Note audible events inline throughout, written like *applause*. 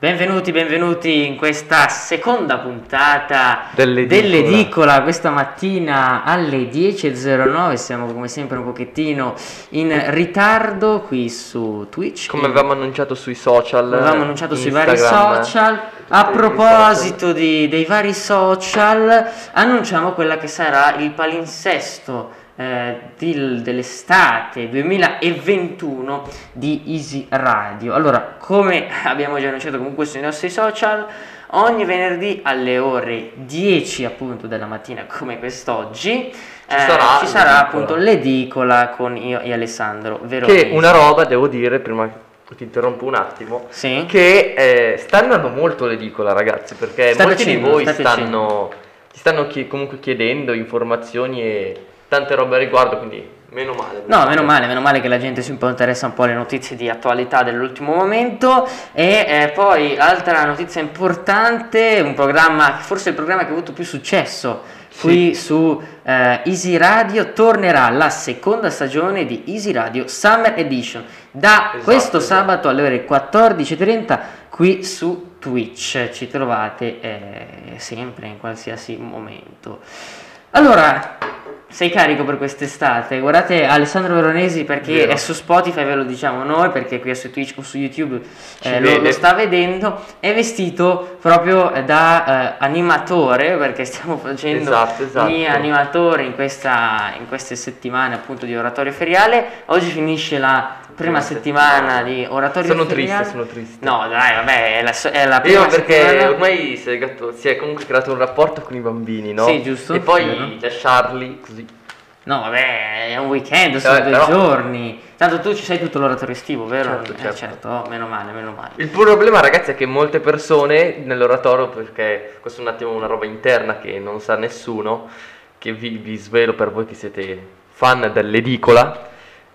Benvenuti, benvenuti in questa seconda puntata Dell'edicola. dell'edicola. Questa mattina alle 10.09 siamo come sempre un pochettino in ritardo qui su Twitch. Come avevamo annunciato sui social. Come avevamo annunciato sui vari Instagram. social. A proposito di- dei vari social, annunciamo quella che sarà il palinsesto eh, del- dell'estate 2021 di Easy Radio. Allora, come *laughs* abbiamo già annunciato comunque sui nostri social, ogni venerdì alle ore 10 appunto della mattina come quest'oggi eh, sarà ci sarà appunto l'edicola con io e Alessandro Veronesi. Che una roba, devo dire, prima che ti interrompo un attimo. Sì? Che eh, sta andando molto l'edicola, ragazzi. Perché Sta molti piacendo, di voi sta stanno, ti stanno chie- comunque chiedendo informazioni e tante robe a riguardo. Quindi, meno male. No, meno male, meno male che la gente si interessa un po' alle notizie di attualità dell'ultimo momento. E eh, poi, altra notizia importante, un programma, forse il programma che ha avuto più successo qui su eh, Easy Radio, tornerà la seconda stagione di Easy Radio Summer Edition da Esatto, questo esatto. sabato alle ore 14.30 qui su Twitch. Ci trovate eh, sempre in qualsiasi momento. Allora, sei carico per quest'estate? Guardate Alessandro Veronesi perché Vero. è su Spotify, ve lo diciamo noi, perché qui è su Twitch o su YouTube eh, lo, lo sta vedendo. È vestito proprio eh, da eh, animatore, perché stiamo facendo Esatto, esatto. gli animatori in, questa, in queste settimane appunto di oratorio feriale. Oggi finisce la prima settimana di oratorio Sono triste, sono triste. No, dai, vabbè, è la, è la prima Io perché settimana- ormai si è, gatto- si è comunque creato un rapporto con i bambini, no? Sì, giusto, E poi vero. lasciarli così. No, vabbè, è un weekend, sono Eh, due però- giorni. Tanto tu ci sei tutto l'oratorio estivo, vero? Certo, Eh, certo. certo, oh, meno male, meno male. Il problema, ragazzi, è che molte persone nell'oratorio, perché questo è un attimo una roba interna che non sa nessuno, che vi, vi svelo per voi che siete fan dell'edicola.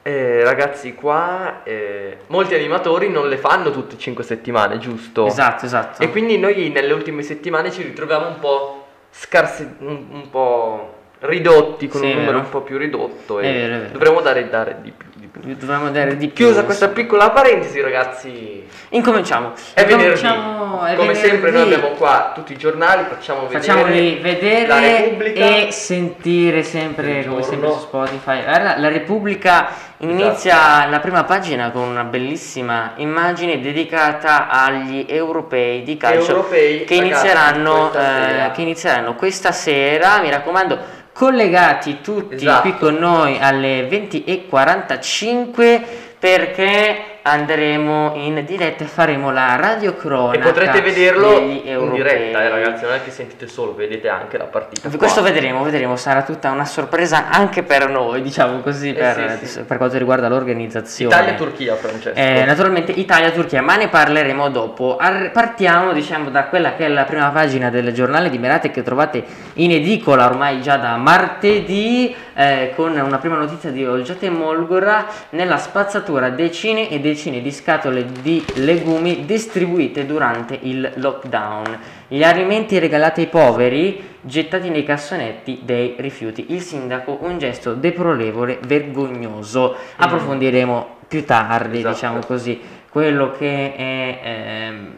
Eh, ragazzi, qua eh, molti animatori non le fanno tutte 5 settimane, giusto? Esatto, esatto. E quindi noi nelle ultime settimane ci ritroviamo un po' scarsi, un, un po' ridotti, con Sì, un è numero vero. un po' più ridotto. È E vero, è vero. dovremmo dare, dare di più. Dovremmo dare di più. Chiusa questa piccola parentesi, ragazzi. Incominciamo. È venerdì. Incominciamo- è Come venerdì. sempre noi abbiamo qua tutti i giornali, facciamo vedere Facciamoli vedere la Repubblica e sentire sempre, come sempre su Spotify. Guarda, la Repubblica inizia la prima pagina con una bellissima immagine dedicata agli europei di calcio Europei, che, ragazzi, inizieranno, eh, che inizieranno questa sera. Mi raccomando, collegati tutti Esatto. qui con noi alle 20.45 perché andremo in diretta e faremo la radiocronaca E potrete vederlo in diretta, eh, ragazzi, non è che sentite solo, vedete anche la partita. qua. Questo vedremo, vedremo, sarà tutta una sorpresa anche per noi, diciamo così, Eh, per, sì, sì. per quanto riguarda l'organizzazione. Italia-Turchia, Francesco. Eh, naturalmente Italia-Turchia, ma ne parleremo dopo. Ar- partiamo diciamo da quella che è la prima pagina del giornale di Merate che trovate in edicola ormai già da martedì eh, con una prima notizia di Olgiate Molgora nella spazzatura decine e decine di scatole di legumi distribuite durante il lockdown. Gli alimenti regalati ai poveri gettati nei cassonetti dei rifiuti. Il sindaco un gesto deplorevole, vergognoso. Approfondiremo più tardi, Esatto. diciamo così, quello che è ehm,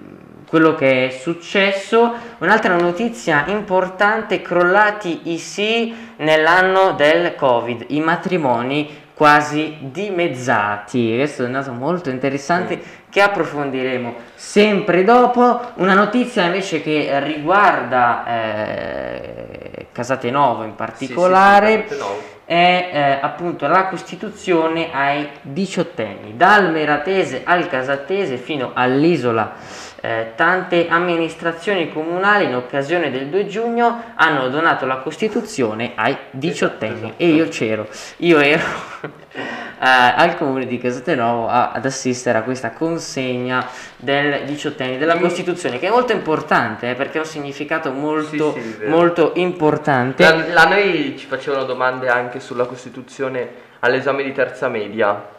quello che è successo. Un'altra notizia importante, crollati i sì nell'anno del Covid, i matrimoni quasi dimezzati. Questo è un dato molto interessante che approfondiremo sempre dopo. Una notizia invece che riguarda eh, Casate Novo in Sì, sì, particolare sì, no. è eh, appunto la costituzione ai diciottenni, dal Meratese al Casatese fino all'isola. Eh, tante amministrazioni comunali in occasione del 2 giugno hanno donato la Costituzione ai diciottenni esatto. e io c'ero, io ero *laughs* eh, al comune di Casatenuovo a- ad assistere a questa consegna del diciottenni della. Costituzione che è molto importante eh, perché ha un significato molto, Sì, sì, molto importante. La, la noi ci facevano domande anche sulla Costituzione all'esame di terza media.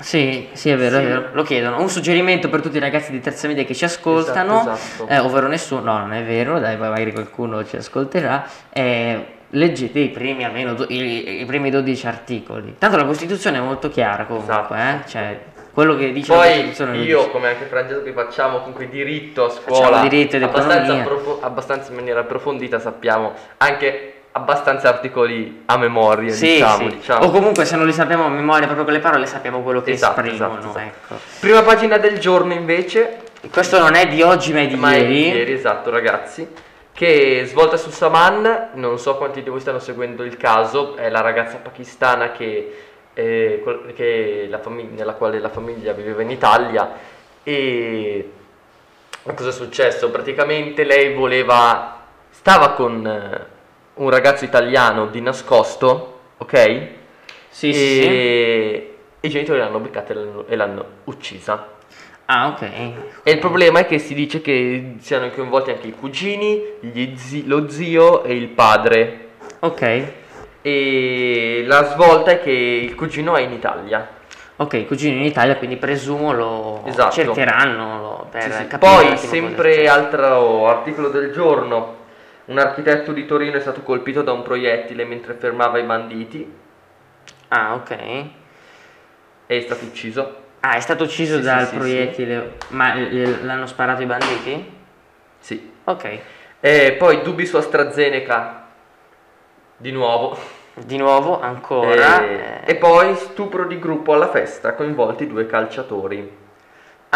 Sì, sì, è vero, Sì. è vero, lo chiedono. Un suggerimento per tutti i ragazzi di terza media che ci ascoltano, Esatto, esatto. eh, ovvero nessuno, no, non è vero, dai, magari qualcuno ci ascolterà. eh, leggete i primi almeno do- i, i primi 12 articoli. Tanto la Costituzione è molto chiara comunque, Esatto. eh, cioè quello che dice la Poi Costituzione lo io, dice. come anche Francesco, che facciamo comunque diritto a Facciamo scuola, diritto ed abbastanza, approfo- abbastanza in maniera approfondita, sappiamo anche abbastanza articoli a memoria, Sì, diciamo, sì. diciamo. O comunque se non li sappiamo a memoria proprio con le parole, sappiamo quello che Esatto, esprimono. esatto, esatto. ecco. Prima pagina del giorno invece, Questo non è di oggi, ma è di ma è ieri. di ieri, esatto ragazzi, che svolta su Saman, non so quanti di voi stanno seguendo il caso, è la ragazza pakistana che, eh, che la famiglia, nella quale la famiglia viveva in Italia e cosa è successo? Praticamente lei voleva, stava con un ragazzo italiano di nascosto, ok? Sì, e, sì, e i genitori l'hanno beccata e l'hanno, e l'hanno uccisa. Ah, ok. E il problema è che si dice che siano coinvolti anche i cugini, zi- lo zio e il padre. Ok. E la svolta è che il cugino è in Italia. Ok, i cugini in Italia, quindi presumo lo Esatto. cercheranno lo- per Sì, sì. Poi, sempre altro articolo del giorno, un architetto di Torino è stato colpito da un proiettile mentre fermava i banditi Ah, ok. e è stato ucciso. Ah, è stato ucciso Sì, sì, dal sì, proiettile, ma eh, l'hanno sparato i banditi? Sì. Ok. E poi dubbi su AstraZeneca, di nuovo. Di nuovo, ancora. E, e poi stupro di gruppo alla festa, coinvolti due calciatori.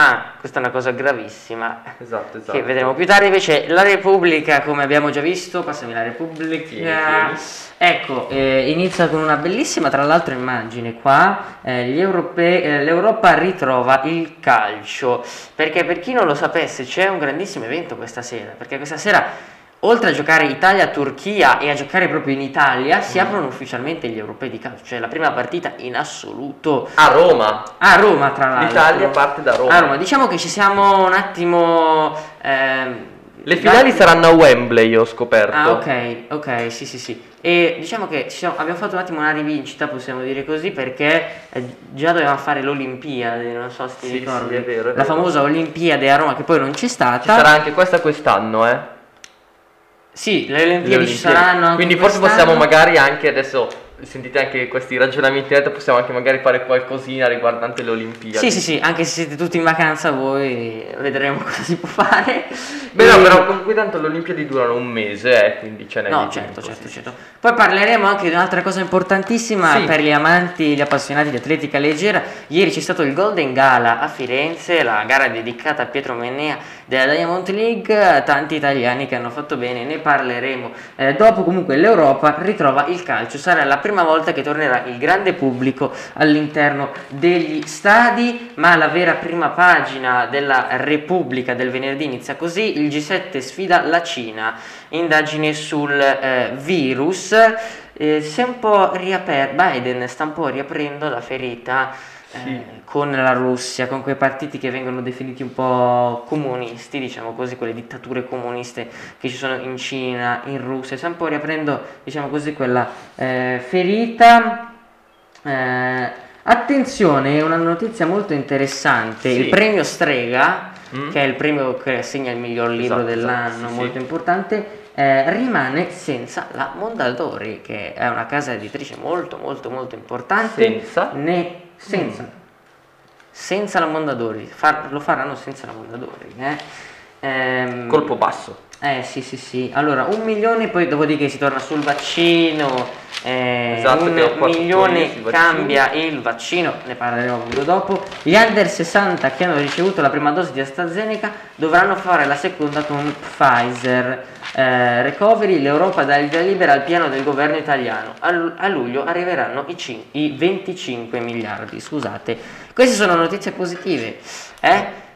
Ah, questa è una cosa gravissima. Esatto, esatto. Che vedremo più tardi. Invece, la Repubblica, come abbiamo già visto, passami la Repubblica. Tieni, tieni. Ecco, eh, inizia con una bellissima, tra l'altro, immagine qua. eh, gli europei, eh, L'Europa ritrova il calcio. Perché per chi non lo sapesse, c'è un grandissimo evento questa sera. Perché questa sera. Oltre a giocare Italia-Turchia e a giocare proprio in Italia, si Mm. aprono ufficialmente gli europei di calcio, cioè la prima partita in assoluto A Roma. a Roma, tra l'altro. L'Italia parte da Roma. A Roma. Diciamo che ci siamo un attimo. ehm, Le finali dati- saranno a Wembley, ho scoperto. Ah, ok, ok, sì, sì, sì. E diciamo che siamo- abbiamo fatto un attimo una rivincita, possiamo dire così, perché eh, già dovevamo fare l'Olimpiade, non so se ti Sì, ricordi. sì, è vero, è la vero. famosa Olimpiade a Roma, che poi non c'è stata. Ci sarà anche questa quest'anno, eh. Sì, le Olimpiadi, Le ci saranno Quindi forse quest'anno. possiamo magari anche adesso sentite anche questi ragionamenti in possiamo anche magari fare qualcosina riguardante le Olimpiadi. Sì, sì, sì, anche se siete tutti in vacanza voi vedremo *laughs* cosa si può fare. Beh, no, E- però comunque tanto le Olimpiadi durano un mese, eh, quindi ce n'è No, certo, tempo, certo, sì. certo. Poi parleremo anche di un'altra cosa importantissima Sì. per gli amanti, gli appassionati di atletica leggera. Ieri c'è stato il Golden Gala a Firenze, la gara dedicata a Pietro Mennea della Diamond League, tanti italiani che hanno fatto bene, ne parleremo. Eh, dopo comunque l'Europa ritrova il calcio, sarà la prima volta che tornerà il grande pubblico all'interno degli stadi, ma la vera prima pagina della Repubblica del venerdì inizia così, il G7 sfida la Cina, indagine sul eh, virus, eh, si è un po' riaperto, Biden sta un po' riaprendo la ferita Sì. con la Russia, con quei partiti che vengono definiti un po' comunisti, diciamo così, quelle dittature comuniste che ci sono in Cina, in Russia, sta un po' riaprendo, diciamo così, quella eh, ferita. Eh, attenzione, una notizia molto interessante, Sì. il premio Strega, Mm. che è il premio che assegna il miglior libro Esatto, dell'anno, esatto, sì, molto importante, eh, rimane senza la Mondadori, che è una casa editrice molto molto molto importante. Senza? Ne, senza. Senza la Mondadori, Far- lo faranno senza la Mondadori. Eh. Ehm, Colpo basso. Eh sì sì sì, allora un milione poi dopodiché si torna sul vaccino, eh, Esatto, un milione cambia il vaccino, ne parleremo appunto dopo. Gli under 60 che hanno ricevuto la prima dose di AstraZeneca dovranno fare la seconda con Pfizer. Eh, recovery, l'Europa dà il via libera al piano del governo italiano. A, a luglio arriveranno i, cin- i 25 miliardi, scusate. Queste sono notizie positive, eh?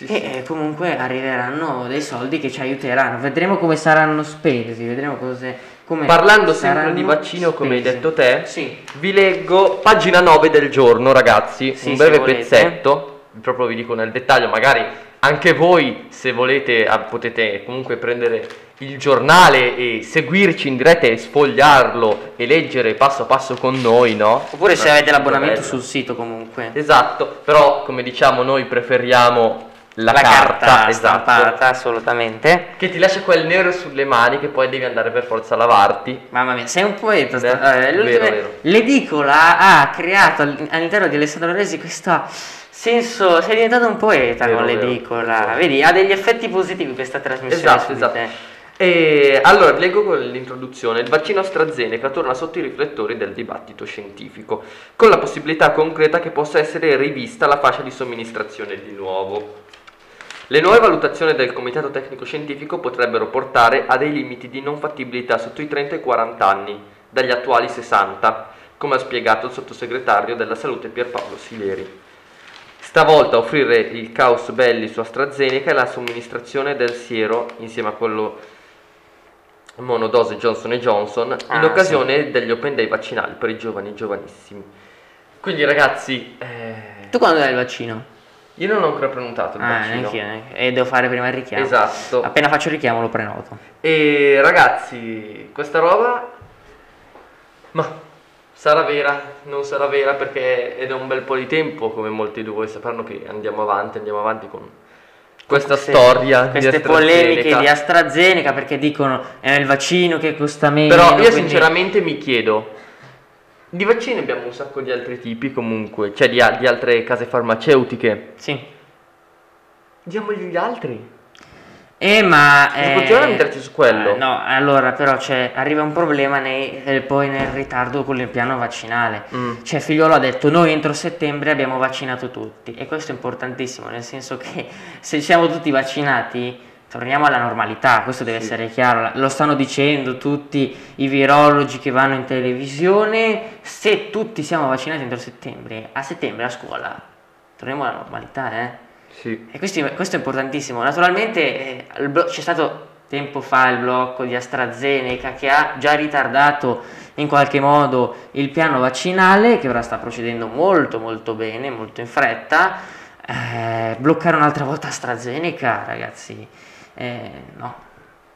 Sì, e sì. eh, comunque arriveranno dei soldi che ci aiuteranno. Vedremo come saranno spesi, vedremo cose, come Parlando sempre di vaccino, come hai detto te, Sì. vi leggo pagina 9 del giorno, ragazzi. Un breve pezzetto, proprio vi dico nel dettaglio, magari anche voi, se volete, ah, potete comunque prendere il giornale e seguirci in diretta e sfogliarlo e leggere passo passo con noi, no? Oppure se Eh, avete l'abbonamento bello. sul sito comunque. Esatto, però come diciamo noi preferiamo la, La carta, carta esatto, stampata, assolutamente. che ti lascia quel nero sulle mani che poi devi andare per forza a lavarti. Mamma mia, sei un poeta. Eh, sta- eh, vero, l'ultima- vero. L'edicola ha creato all- all'interno di Alessandro Resi questa senso, sei diventato un poeta Vero, con vero, l'edicola. vero. Vedi, ha degli effetti positivi questa trasmissione. Esatto, esatto. E allora leggo con l'introduzione. Il vaccino AstraZeneca torna sotto i riflettori del dibattito scientifico, con la possibilità concreta che possa essere rivista la fascia di somministrazione di nuovo. Le nuove valutazioni del Comitato Tecnico Scientifico potrebbero portare a dei limiti di non fattibilità sotto i 30 e i 40 anni, dagli attuali 60, come ha spiegato il sottosegretario della Salute Pierpaolo Sileri. Stavolta offrire il caos belli su AstraZeneca è la somministrazione del siero insieme a quello monodose Johnson Johnson Ah, in occasione degli Open Day vaccinali per i giovani giovanissimi. Quindi ragazzi, eh, Tu quando dai il vaccino? Io non ho ancora prenotato il Ah, vaccino. neanch'io, neanch'io. E devo fare prima il richiamo. Esatto. Appena faccio il richiamo lo prenoto. E ragazzi, questa roba ma sarà vera, non sarà vera perché è da un bel po' di tempo, come molti di voi sapranno che andiamo avanti, andiamo avanti con questa Queste- storia Queste polemiche di AstraZeneca perché dicono è il vaccino che costa meno. Però io quindi- sinceramente mi chiedo, di vaccini abbiamo un sacco di altri tipi comunque, cioè di, di altre case farmaceutiche. Sì. Diamogli gli altri. Eh, ma... Eh, continuano a metterci su quello. eh, no, allora però c'è, arriva un problema nei- eh, poi nel ritardo con il piano vaccinale. Mm. Cioè Figliolo ha detto noi entro settembre abbiamo vaccinato tutti e questo è importantissimo, nel senso che *laughs* se siamo tutti vaccinati torniamo alla normalità, questo deve Sì. essere chiaro, lo stanno dicendo tutti i virologi che vanno in televisione, se tutti siamo vaccinati entro settembre, a settembre a scuola torniamo alla normalità, eh. Sì. E questo, questo è importantissimo. Naturalmente eh, blo- c'è stato tempo fa il blocco di AstraZeneca che ha già ritardato in qualche modo il piano vaccinale, che ora sta procedendo molto molto bene, molto in fretta. Eh, bloccare un'altra volta AstraZeneca, ragazzi, eh, no.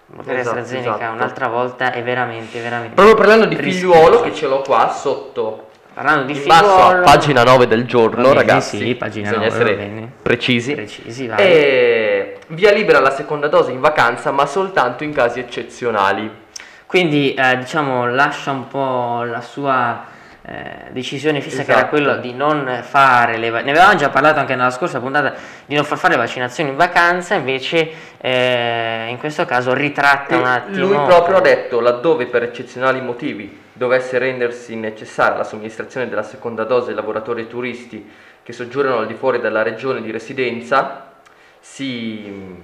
Bloccare Esatto, AstraZeneca esatto. un'altra volta è veramente, veramente. Proprio parlando di rischioso. figliuolo che ce l'ho qua sotto. Parlando di in basso a figliuolo- pagina 9 del giorno, bene, ragazzi. sì, pagina bisogna 9, va essere precisi. precisi. E via libera la seconda dose in vacanza, ma soltanto in casi eccezionali. Quindi eh, diciamo lascia un po' la sua eh, decisione fissa che era Esatto. quello di non fare le ne avevamo già parlato anche nella scorsa puntata di non far fare le vaccinazioni in vacanza invece eh, in questo caso ritratta E un attimo lui proprio ha detto, laddove per eccezionali motivi dovesse rendersi necessaria la somministrazione della seconda dose ai lavoratori e turisti che soggiornano al di fuori della regione di residenza, si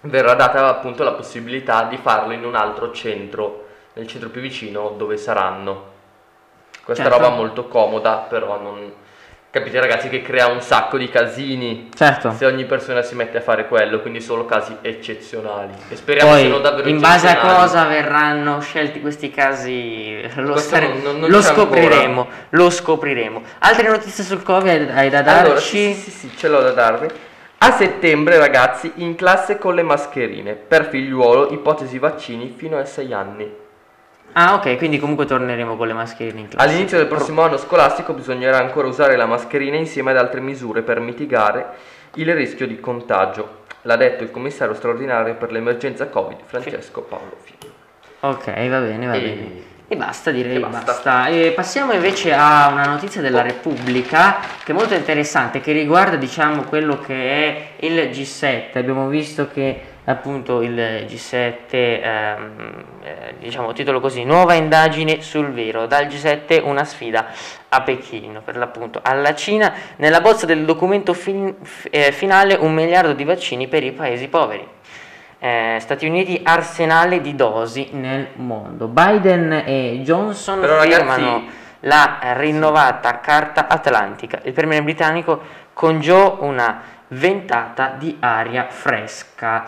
verrà data appunto la possibilità di farlo in un altro centro, nel centro più vicino dove saranno. Questa Certo. roba molto comoda, però non... Capite ragazzi che crea un sacco di casini certo se ogni persona si mette a fare quello, quindi solo casi eccezionali. E speriamo poi siano davvero in base a cosa verranno scelti questi casi lo, stare- non- non- lo scopriremo lo scopriremo altre notizie sul covid hai da darci Allora, sì, sì, sì, ce l'ho da darvi. A settembre, ragazzi, in classe con le mascherine. Per figliuolo, ipotesi vaccini fino ai 6 anni. Ah ok quindi comunque torneremo con le mascherine in classe All'inizio del prossimo anno scolastico bisognerà ancora usare la mascherina insieme ad altre misure per mitigare il rischio di contagio. L'ha detto il commissario straordinario per l'emergenza Covid, Francesco Paolo Figlio. Ok, va bene, va E- bene. E basta, direi e basta. basta. E passiamo invece a una notizia della Repubblica che è molto interessante, che riguarda diciamo quello che è il G7. Abbiamo visto che appunto il G7, ehm, eh, diciamo titolo così, nuova indagine sul vero, dal G7 una sfida a Pechino, per l'appunto alla Cina, nella bozza del documento fin- eh, finale un miliardo di vaccini per i paesi poveri. Eh, Stati Uniti arsenale di dosi nel mondo. Biden e Johnson Però, firmano la rinnovata Carta Atlantica. Il premier britannico congiò una ventata di aria fresca.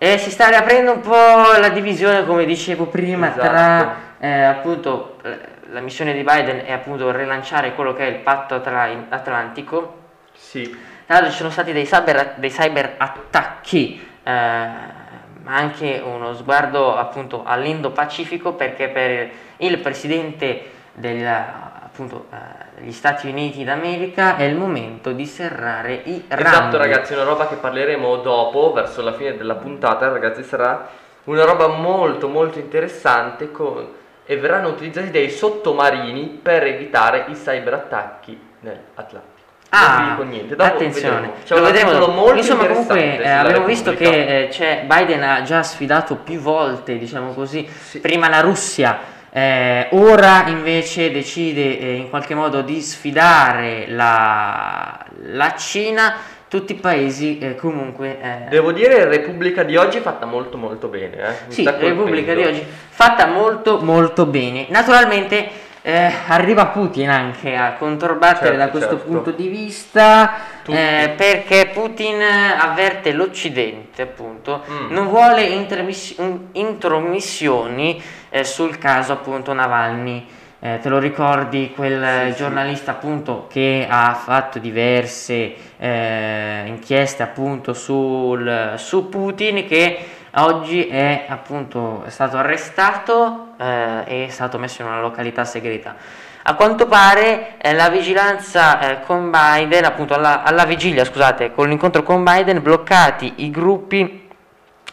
E si sta riaprendo un po' la divisione, come dicevo prima, Esatto. tra eh, appunto eh, la missione di Biden è appunto rilanciare quello che è il patto atla- atlantico Sì. tra l'altro ci sono stati dei cyber, dei cyber attacchi, eh, ma anche uno sguardo appunto all'Indo-Pacifico perché per il presidente del, appunto, eh, degli Stati Uniti d'America è il momento di serrare i rami. Esatto ragazzi, una roba che parleremo dopo, verso la fine della puntata, ragazzi, sarà una roba molto molto interessante con- e verranno utilizzati dei sottomarini per evitare i cyberattacchi nell'Atlantico. Ah, niente. Dopo attenzione, vedremo. Lo vedremo molto Insomma, comunque eh, abbiamo visto che eh, c'è- Biden ha già sfidato più volte, diciamo così, Sì. prima la Russia, eh, ora invece decide eh, in qualche modo di sfidare la, la Cina, tutti i paesi eh, comunque... eh, Devo dire, Repubblica di oggi è fatta molto molto bene. Eh. Sì, Repubblica di oggi fatta molto molto bene. Naturalmente eh, arriva Putin anche a controbattere Certo, da questo certo. punto di vista eh, perché Putin avverte l'Occidente appunto Mm. non vuole intromissioni eh, sul caso appunto Navalny. Eh, te lo ricordi quel Sì, eh, sì. giornalista appunto che ha fatto diverse eh, inchieste appunto sul, su Putin che oggi è appunto è stato arrestato eh, e è stato messo in una località segreta. A quanto pare eh, la vigilanza eh, con Biden, appunto alla, alla vigilia, scusate, con l'incontro con Biden, bloccati i gruppi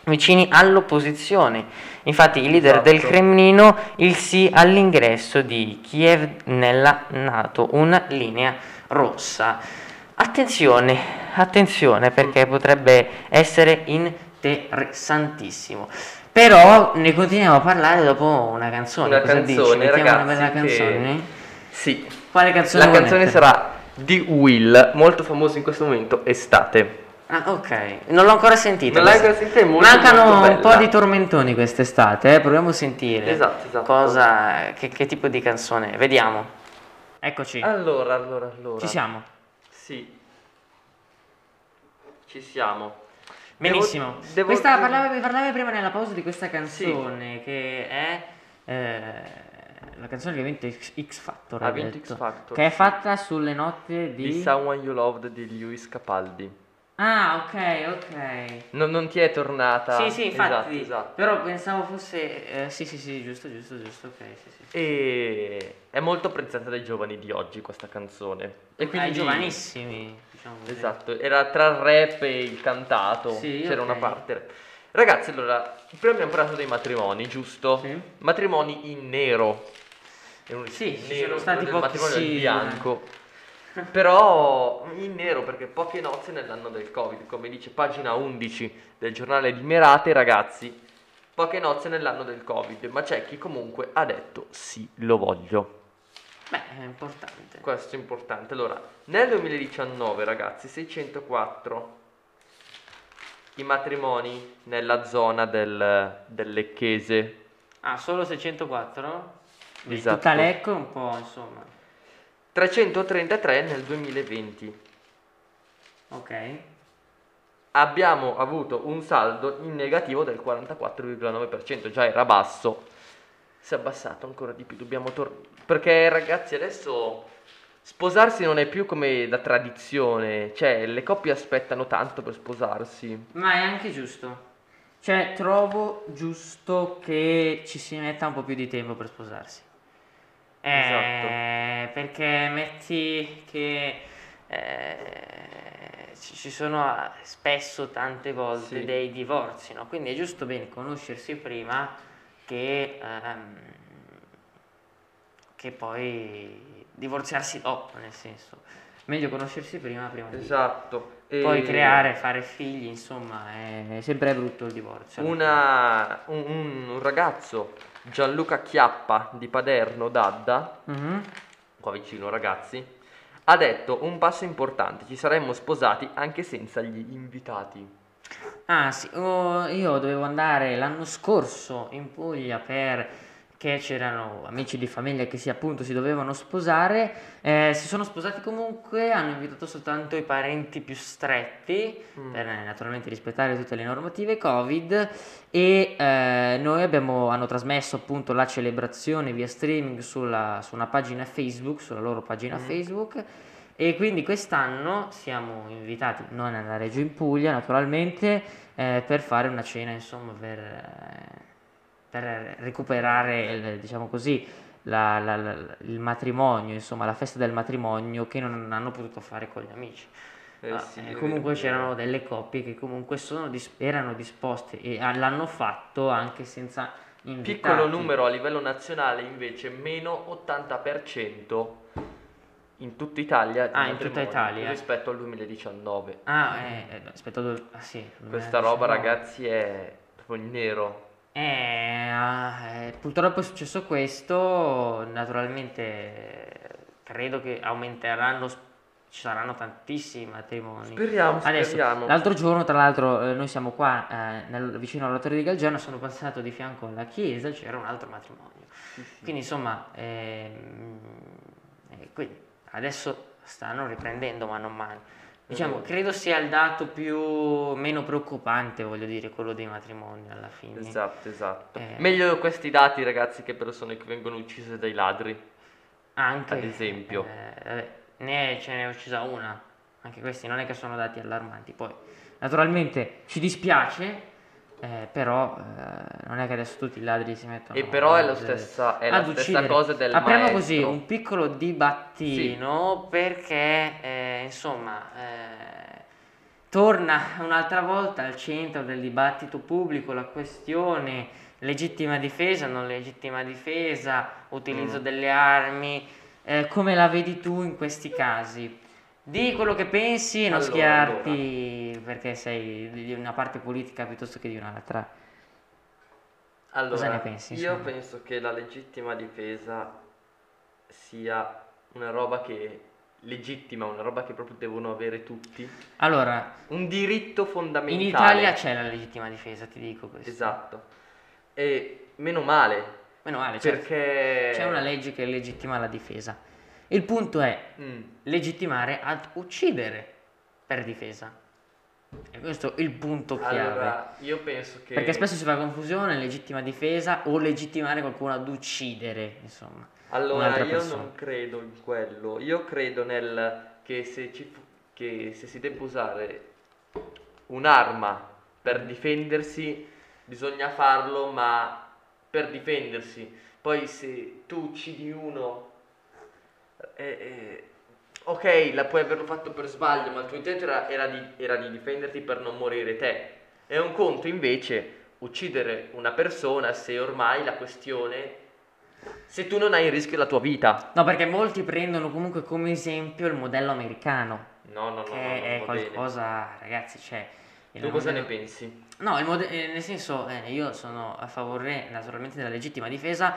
vicini all'opposizione. Infatti il leader del Esatto. Cremlino il sì all'ingresso di Kiev nella Nato, una linea rossa. Attenzione, attenzione perché potrebbe essere interessantissimo. Però ne continuiamo a parlare dopo una canzone. Una Cosa canzone, dici? Mettiamo ragazzi, una bella che- canzone? Sì. Quale canzone? La canzone mettere? sarà di Will, molto famoso in questo momento, Estate. Ah, ok. Non l'ho ancora sentita. Non l'hai ancora sentita? È molto, Mancano molto un po' di tormentoni quest'estate, eh? proviamo a sentire. Esatto, esatto. Cosa, che, che tipo di canzone? Vediamo. Eccoci. Allora, allora, allora. Ci siamo. Sì. Ci siamo. Benissimo. Devo- devo- Questa parlavi, parlavi prima nella pausa di questa canzone che è eh, la canzone che ha vinto X, Factor. Ha vinto detto. X Factor, Che è sì. fatta sulle note di. Di Someone You Loved di Lewis Capaldi. Ah, ok, ok. Non, non ti è tornata? Sì, sì, infatti. Esatto, esatto. Però pensavo fosse. eh, sì, sì, sì, giusto, giusto, giusto. Ok, sì, sì. E è molto apprezzata dai giovani di oggi questa canzone. E quindi Ai giovanissimi, diciamo così. Esatto, era tra il rap e il cantato. Sì, C'era ok. una parte. Ragazzi, allora, prima abbiamo parlato dei matrimoni, giusto? Sì. Matrimoni in nero. Sì, ci nero, sono stati del matrimonio pochi- in bianco. *laughs* Però in nero perché poche nozze nell'anno del Covid, come dice pagina 11 del giornale di Merate, ragazzi, poche nozze nell'anno del Covid, ma c'è chi comunque ha detto sì, lo voglio. Beh, è importante. Questo è importante. Allora, nel 2019, ragazzi, 604 i matrimoni nella zona del, del Lecchese. Ah, solo 604? Di Esatto. Tutta Lecco un po', insomma. 333 nel 2020. Ok. Abbiamo avuto un saldo in negativo del 44,9%, già era basso. Si è abbassato ancora di più, dobbiamo tornare. Perché ragazzi, adesso sposarsi non è più come da tradizione, cioè le coppie aspettano tanto per sposarsi. Ma è anche giusto. Cioè, trovo giusto che ci si metta un po' più di tempo per sposarsi. Eh, Perché metti che eh, ci sono ah, spesso tante volte Sì. dei divorzi, no? Quindi è giusto bene conoscersi prima che, ehm, che poi divorziarsi dopo, nel senso. Meglio conoscersi prima, prima di Esatto. poi E creare, fare figli, insomma, è sempre brutto il divorzio. Una, un, un- un ragazzo, Gianluca Chiappa di Paderno, Dadda. Mhm. qua vicino ragazzi, ha detto un passo importante, ci saremmo sposati anche senza gli invitati. Ah sì, oh, io dovevo andare l'anno scorso in Puglia perché c'erano amici di famiglia che si appunto si dovevano sposare, eh, si sono sposati comunque, hanno invitato soltanto i parenti più stretti Mm. per eh, naturalmente rispettare tutte le normative Covid e eh, noi abbiamo, hanno trasmesso appunto la celebrazione via streaming sulla, su una pagina Facebook, sulla loro pagina Mm. Facebook e quindi quest'anno siamo invitati, non alla Reggio in Puglia naturalmente, eh, per fare una cena, insomma, per, eh, per recuperare, diciamo così, la- la- la- il matrimonio, insomma, la festa del matrimonio che non hanno potuto fare con gli amici. Eh Ah, sì, eh, comunque c'erano delle coppie che comunque sono dis- erano disposte e l'hanno fatto anche senza invitati. Piccolo numero a livello nazionale invece meno 80% in tutta Italia Ah, in tutta Italia. rispetto al 2019. Ah, eh, eh, aspetta, dove- ah, sì. Questa roba, 2019. ragazzi, è proprio il nero. Eh, ah, eh, purtroppo è successo questo, naturalmente credo che aumenteranno, ci saranno tantissimi matrimoni. Speriamo, Adesso, speriamo. l'altro giorno, tra l'altro, eh, noi siamo qua eh, nel- vicino all'oratorio di Galgiano, sono passato di fianco alla chiesa, c'era un altro matrimonio. Sì, sì. Quindi insomma, ehm, eh, quindi adesso stanno riprendendo mano a mano. Diciamo, vero. credo sia il dato più meno preoccupante, voglio dire, quello dei matrimoni alla fine. Esatto, esatto. Eh. Meglio questi dati, ragazzi, che persone che vengono uccise dai ladri. Anche, Ad esempio. eh, vabbè, ne ce n'è uccisa una, anche questi non è che sono dati allarmanti. Poi, naturalmente, ci dispiace, eh, però eh, non è che adesso tutti i ladri si mettono E però è la stessa- è la stessa uccidere. cosa del Apriamo maestro. così un piccolo dibattino perché, eh, insomma, eh, torna un'altra volta al centro del dibattito pubblico la questione legittima difesa, non legittima difesa, utilizzo Mm. delle armi, eh, come la vedi tu in questi casi? Di quello che pensi e non Allora, schiarti perché sei di una parte politica piuttosto che di un'altra. Allora, Cosa ne pensi, Io insomma? penso che la legittima difesa sia una roba che legittima, una roba che proprio devono avere tutti. Allora, Un diritto fondamentale. in Italia c'è la legittima difesa, ti dico questo. Esatto. E meno male, Meno male, certo. perché C'è una legge che legittima la difesa. Il punto è Mm, legittimare ad uccidere per difesa. E questo è il punto chiave. Allora, io penso che Perché spesso si fa confusione legittima difesa o legittimare qualcuno ad uccidere, insomma. Allora, io persona. non credo in quello. Io credo nel che se, ci che se si debba usare un'arma per difendersi, bisogna farlo, ma per difendersi. Poi se tu uccidi uno, eh, eh, ok, la puoi averlo fatto per sbaglio, ma il tuo intento era, era di, era di difenderti per non morire te. È un conto invece uccidere una persona se ormai la questione se tu non hai in rischio la tua vita. No, perché molti prendono comunque come esempio il modello americano, No, no, no, che no, no, è va bene. qualcosa, ragazzi, il Tu cosa ne modello- pensi? No, mode- eh, nel senso, eh, io sono a favore naturalmente della legittima difesa.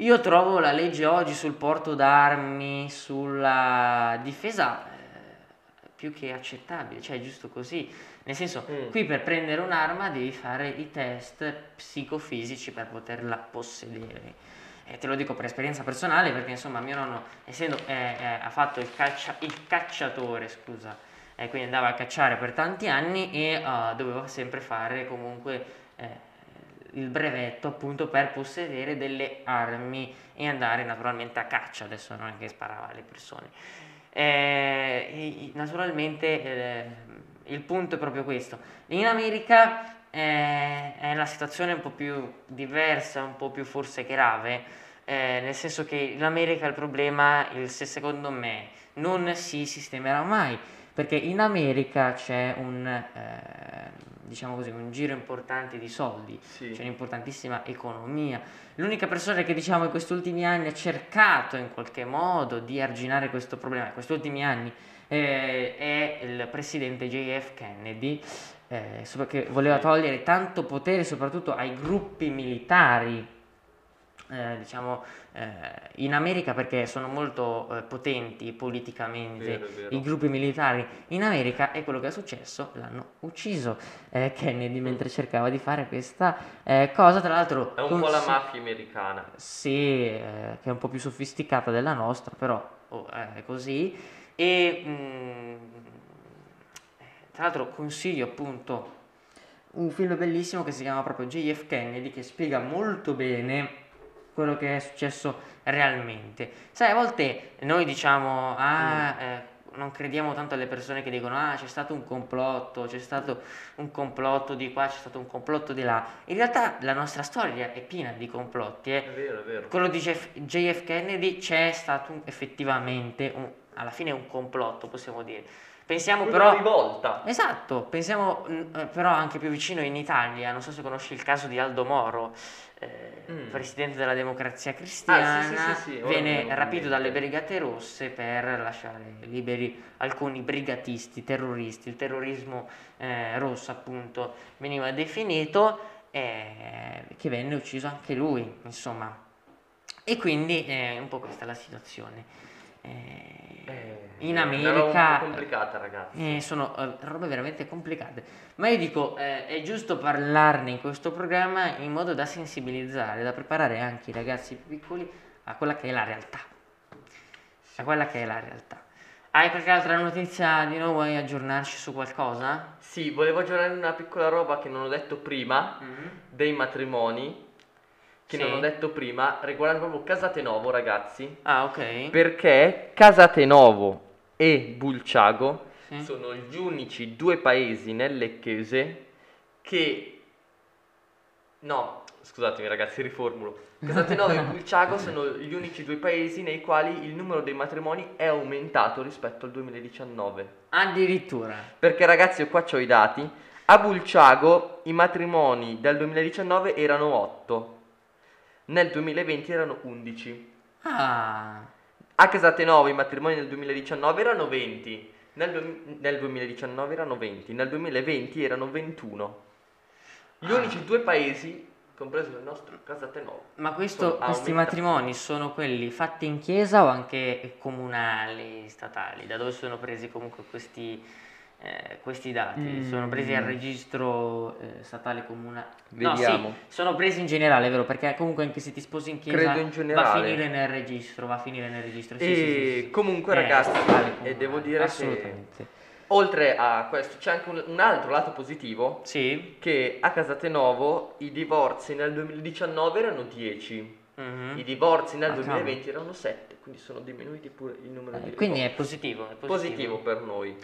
Io trovo la legge oggi sul porto d'armi, sulla difesa, eh, più che accettabile, cioè è giusto così. Nel senso, Mm. qui per prendere un'arma devi fare i test psicofisici per poterla possedere. E te lo dico per esperienza personale perché insomma mio nonno, essendo eh, eh, ha fatto il, caccia- il cacciatore, scusa, e quindi andava a cacciare per tanti anni e eh, doveva sempre fare comunque eh, il brevetto appunto per possedere delle armi e andare naturalmente a caccia, adesso non è che sparava alle persone. Eh, naturalmente eh, il punto è proprio questo. In America eh, è la situazione un po' più diversa, un po' più forse grave, eh, nel senso che in America il problema, il- se secondo me, non si sistemerà mai, perché in America c'è un, eh, diciamo così, un giro importante di soldi, Sì. c'è un'importantissima economia. L'unica persona che diciamo in questi ultimi anni ha cercato in qualche modo di arginare questo problema, in questi ultimi anni, eh, è il presidente JF Kennedy, eh, che voleva togliere tanto potere soprattutto ai gruppi militari eh, diciamo eh, in America perché sono molto eh, potenti politicamente Vero, vero. i gruppi militari in America e quello che è successo l'hanno ucciso eh, Kennedy mentre cercava di fare questa eh, cosa tra l'altro È un po' la mafia americana. sì, eh, che è un po' più sofisticata della nostra, però oh, è così. E mm, tra l'altro consiglio appunto un film bellissimo che si chiama proprio JF Kennedy che spiega molto bene quello che è successo realmente. Sai, a volte noi diciamo, ah, eh, non crediamo tanto alle persone che dicono, ah, c'è stato un complotto, c'è stato un complotto di qua, c'è stato un complotto di là. In realtà la nostra storia è piena di complotti, eh. È vero, è vero. Quello di Jeff- JF Kennedy c'è stato un- effettivamente un- alla fine un complotto, possiamo dire. Pensiamo Una però... rivolta. Esatto, pensiamo mm, eh, però anche più vicino in Italia, non so se conosci il caso di Aldo Moro, eh, Mm. presidente della democrazia cristiana, Ah, sì, sì, sì, viene rapito dalle brigate rosse per lasciare liberi alcuni brigatisti, terroristi, il terrorismo eh, rosso appunto veniva definito, eh, che venne ucciso anche lui, insomma. E quindi eh, un po' questa è la situazione. Eh, in America eh, sono eh, robe veramente complicate. Ma io dico, eh, è giusto parlarne in questo programma in modo da sensibilizzare, da preparare anche i ragazzi più piccoli a quella che è la realtà. A quella che è la realtà. Hai qualche altra notizia di nuovo? Vuoi aggiornarci su qualcosa? Sì, volevo aggiornare una piccola roba che non ho detto prima, dei matrimoni, che Sì. non ho detto prima, riguardano proprio Casatenovo, ragazzi. Ah, ok. Perché Casatenovo e Bulciago Sì. sono gli unici due paesi nel Lecchese che... No, scusatemi ragazzi, riformulo. *laughs* Casatenovo e Bulciago sono gli unici due paesi nei quali il numero dei matrimoni è aumentato rispetto al 2019. Addirittura. Perché ragazzi, io qua ho i dati. A Bulciago i matrimoni del 2019 erano 8. Nel 2020 erano 11. Ah, A Casatenovo i matrimoni nel 2019 erano 20. Nel, du- nel 2019 erano 20. Nel 2020 erano 21. Gli Ah. unici due paesi, compreso il nostro Casatenovo. ma questo- questi matrimoni sono quelli fatti in chiesa o anche comunali, statali? Da dove sono presi comunque questi, eh, questi dati? Mm. Sono presi al registro eh, statale comunale? No, Vediamo. sì, sono presi in generale, vero? Perché comunque anche se ti sposi in chiesa in va a finire nel registro, va a finire nel registro. Sì, E sì, comunque, Eh, ragazzi, e devo dire che- assolutamente. Oltre a questo c'è anche un, un altro lato positivo. Che a Casatenovo i divorzi nel 2019 erano 10. mhm. I divorzi nel Ah, 2020 erano 7, quindi sono diminuiti pure il numero Eh, di quindi è positivo, è positivo. positivo per noi.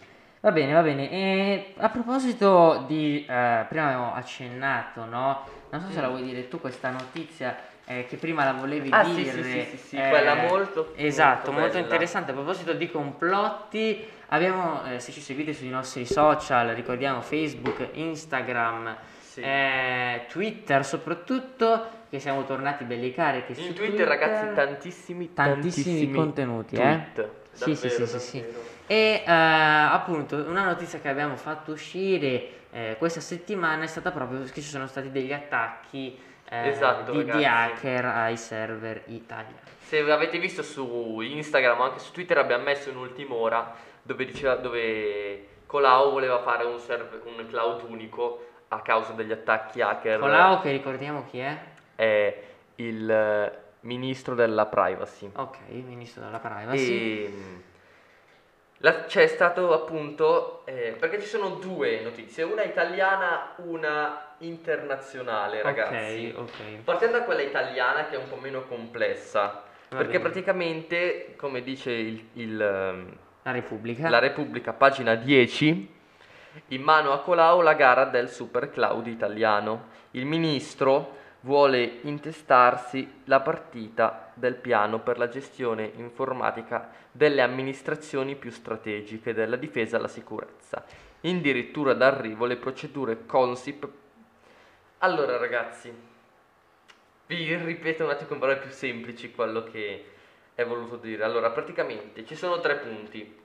Va bene, va bene. E a proposito di, eh, prima avevo accennato, no? Non so se la vuoi dire tu questa notizia eh, che prima la volevi Ah, sì, dire. sì, sì, sì, sì, eh, quella molto- Esatto, molto molto interessante. A proposito di complotti, abbiamo, eh, se ci seguite sui nostri social, ricordiamo Facebook, Instagram, Sì. eh, Twitter soprattutto, che siamo tornati belli carichi su In Twitter, ragazzi, tantissimi, tantissimi contenuti, eh? tweet. Sì, sì, Davvero, sì, sì, sì. E eh, appunto una notizia che abbiamo fatto uscire eh, questa settimana è stata proprio che ci sono stati degli attacchi eh, Esatto, di, di hacker ai server italiani. Se avete visto su Instagram o anche su Twitter abbiamo messo in ultima ora dove, diceva, dove Colau voleva fare un, server- un cloud unico a causa degli attacchi hacker. Colau che ricordiamo chi è? È il ministro della privacy. Ok, ministro della privacy. E mh, la- c'è stato appunto eh, perché ci sono due notizie, una italiana, una internazionale, ragazzi. Ok, ok. Partendo da quella italiana che è un po' meno complessa, Va perché bene. praticamente, come dice il- il, ehm, La Repubblica. la Repubblica, pagina 10, in mano a Colau la gara del super cloud italiano. Il ministro vuole intestarsi la partita del piano per la gestione informatica delle amministrazioni più strategiche della difesa e la sicurezza. Addirittura d'arrivo le procedure Consip. Allora ragazzi, vi ripeto un attimo con parole più semplici quello che è voluto dire. Allora, praticamente ci sono tre punti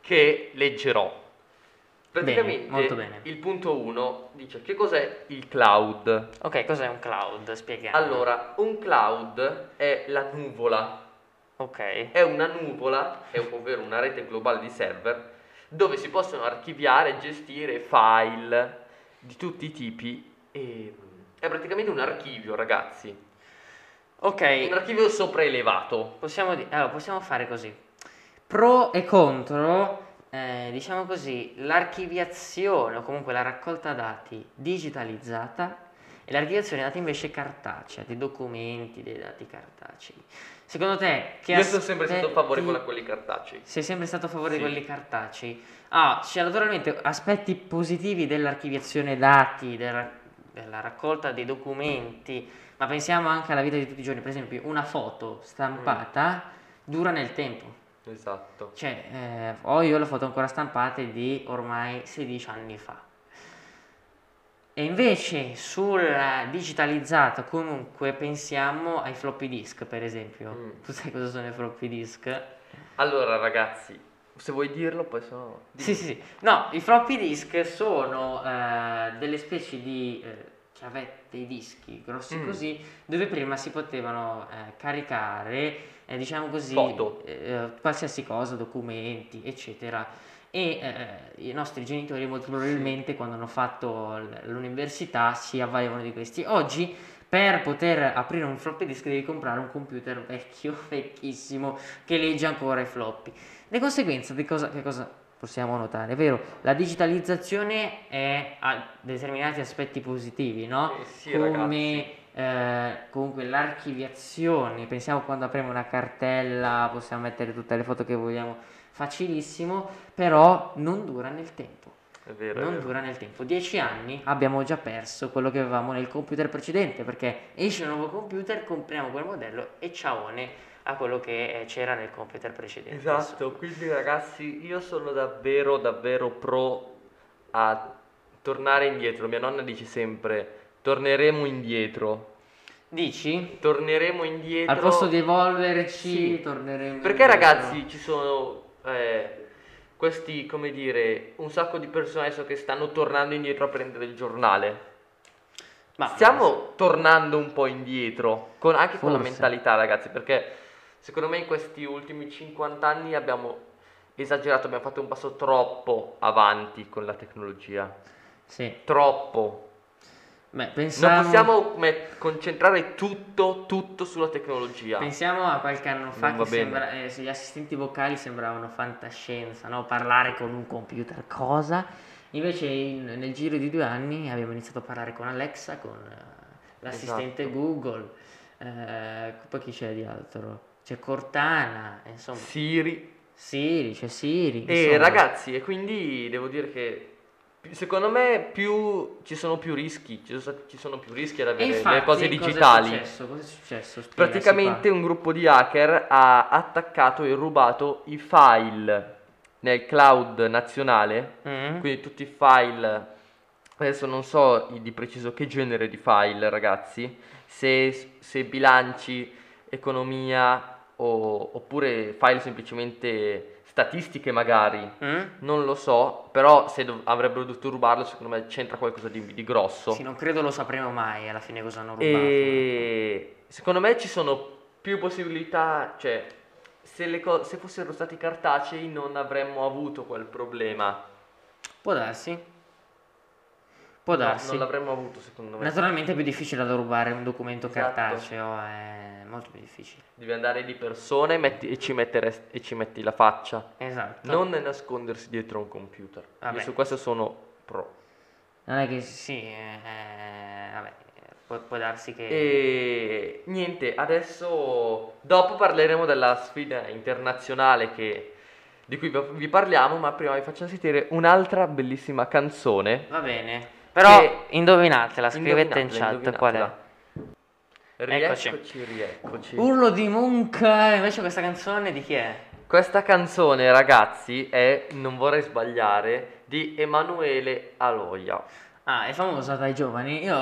che leggerò. Praticamente molto bene. il punto 1 dice che cos'è il cloud. Ok, cos'è un cloud? Spieghiamo. Allora, un cloud è la nuvola, Ok. è una nuvola, è- ovvero una rete globale di server, dove si possono archiviare e gestire file di tutti i tipi e è praticamente un archivio, ragazzi. Ok. Un archivio sopraelevato. Possiamo, di- allora, possiamo fare così. Pro e contro, eh, diciamo così, l'archiviazione o comunque la raccolta dati digitalizzata e l'archiviazione dati invece cartacea, dei documenti, dei dati cartacei. Secondo te che Io sono sempre stato a favore aspetti- con la- quelli cartacei. Sei sempre stato a favore Sì. di quelli cartacei. Ah, c'è naturalmente aspetti positivi dell'archiviazione dati, della, della raccolta dei documenti, ma pensiamo anche alla vita di tutti i giorni. Per esempio, una foto stampata dura nel tempo. Esatto. Cioè, eh, ho io le foto ancora stampate di ormai 16 anni fa. E invece sul digitalizzato comunque pensiamo ai floppy disk, per esempio. Mm. Tu sai cosa sono i floppy disk? Allora ragazzi, se vuoi dirlo poi sono... Sì, sì, sì. No, i floppy disk sono eh, delle specie di eh, chiavette, i dischi grossi Mm. così, dove prima si potevano eh, caricare, eh, diciamo così, eh, qualsiasi cosa, documenti, eccetera. E eh, i nostri genitori molto probabilmente quando hanno fatto l'università si avvalevano di questi. Oggi per poter aprire un floppy disk devi comprare un computer vecchio, *laughs* vecchissimo, che legge ancora i floppy. Di conseguenza, di cosa, che cosa possiamo notare? È vero, la digitalizzazione è- ha determinati aspetti positivi, no? Eh sì, Come eh, comunque l'archiviazione, pensiamo quando apriamo una cartella, possiamo mettere tutte le foto che vogliamo, facilissimo, però non dura nel tempo. È vero, è Non vero. dura nel tempo. Dieci anni abbiamo già perso quello che avevamo nel computer precedente perché esce un nuovo computer, compriamo quel modello e ciaone a quello che eh, c'era nel computer precedente. Esatto, quindi ragazzi io sono davvero davvero pro a tornare indietro. Mia nonna dice sempre torneremo indietro. Dici? Torneremo indietro. Al posto di evolverci Sì. torneremo Perché indietro. ragazzi ci sono eh, questi, come dire, un sacco di persone adesso che stanno tornando indietro a prendere il giornale. Ma- Stiamo tornando un po' indietro, con- anche con la Forse. mentalità ragazzi, perché secondo me in questi ultimi 50 anni abbiamo esagerato, abbiamo fatto un passo troppo avanti con la tecnologia. Sì. Troppo. Beh, Non pensavo... possiamo me- concentrare tutto, tutto sulla tecnologia. Pensiamo a qualche anno fa Non che sembra, eh, gli assistenti vocali sembravano fantascienza, no? Parlare con un computer, cosa? Invece in- nel giro di due anni abbiamo iniziato a parlare con Alexa, con eh, l'assistente Esatto. Google, eh, poi chi c'è di altro? C'è Cortana, insomma, Siri. Siri, c'è Siri. E insomma. ragazzi, e quindi devo dire che secondo me più ci sono più rischi, ci sono, ci sono più rischi ad avere infatti, le cose cosa digitali. è successo? Cosa è successo? Spiegaci Praticamente un gruppo di hacker ha attaccato e rubato i file nel cloud nazionale, Mm? quindi tutti i file, adesso non so di preciso che genere di file ragazzi, se, se bilanci, economia o- oppure file semplicemente statistiche magari, Mm? non lo so, però se dov- avrebbero dovuto rubarlo secondo me c'entra qualcosa di, di grosso. Sì, non credo lo sapremo mai alla fine cosa hanno rubato. E secondo me ci sono più possibilità, cioè se, le co- se fossero stati cartacei non avremmo avuto quel problema. Può darsi. Può No, darsi. non l'avremmo avuto secondo me. Naturalmente è più difficile da rubare un documento Esatto. cartaceo, è molto più difficile. Devi andare di persona e, metti- e ci mettere- e ci metti la faccia. Esatto. Non nascondersi dietro un computer. Vabbè. Io su questo sono pro. Non è che sì, eh, vabbè, può, può darsi che... E niente, adesso dopo parleremo della sfida internazionale che- di cui vi- parliamo, ma prima vi facciamo sentire un'altra bellissima canzone. Va bene. Però indovinatela, scrivete in Indovinatela, chat qual è. Indovinatela. Eccoci. Rieccoci, rieccoci. Urlo di Monk, invece questa canzone di chi è? Questa canzone, ragazzi, è Non vorrei sbagliare di Emanuele Aloia. Ah, è famosa dai giovani. Io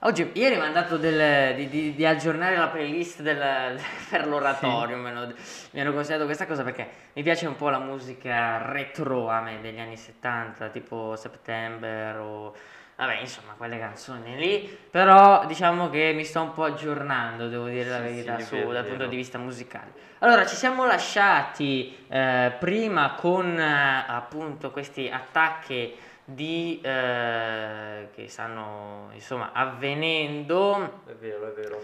oggi, ieri mi hanno dato del- di, di- di aggiornare la playlist del- *laughs* per l'oratorio. me lo- mi hanno consigliato questa cosa perché mi piace un po' la musica retro a me degli anni 70, tipo September o. Vabbè, insomma, quelle canzoni lì. Però diciamo che mi sto un po' aggiornando, devo dire la Sì, verità, sì, su, vero, dal punto vero. di vista musicale. Allora, ci siamo lasciati eh, prima con eh, appunto questi attacchi di, eh, che stanno insomma avvenendo. È vero, è vero.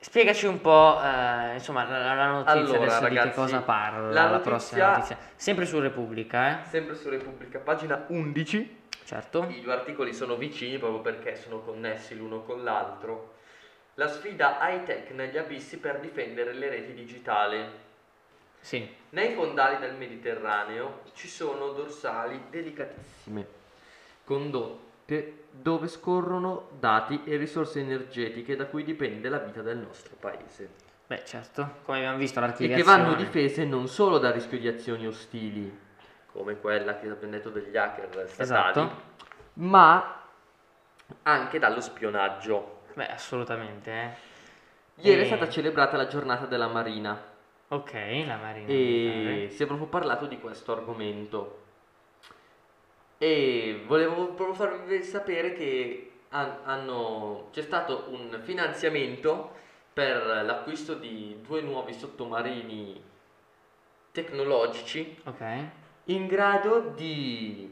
Spiegaci un po' eh, insomma la, la notizia Allora, adesso di che ragazzi, cosa parla la la, notizia- prossima notizia. Sempre su Repubblica, eh? Sempre su Repubblica, pagina 11. Certo. I due articoli sono vicini proprio perché sono connessi l'uno con l'altro. La sfida high tech negli abissi per difendere le reti digitali. Sì. Nei fondali del Mediterraneo ci sono dorsali delicatissime, condotte dove scorrono dati e risorse energetiche da cui dipende la vita del nostro paese. Beh, certo, come abbiamo visto e l'archiviazione. che vanno difese non solo dal rischio di azioni ostili, come quella che abbiamo detto degli hacker statali, Esatto. ma anche dallo spionaggio. Beh, assolutamente, eh. Ieri E- è stata celebrata la giornata della Marina Ok, la Marina. e si è proprio parlato di questo argomento. E volevo proprio farvi sapere che han- hanno- c'è stato un finanziamento per l'acquisto di due nuovi sottomarini tecnologici Ok. In grado di,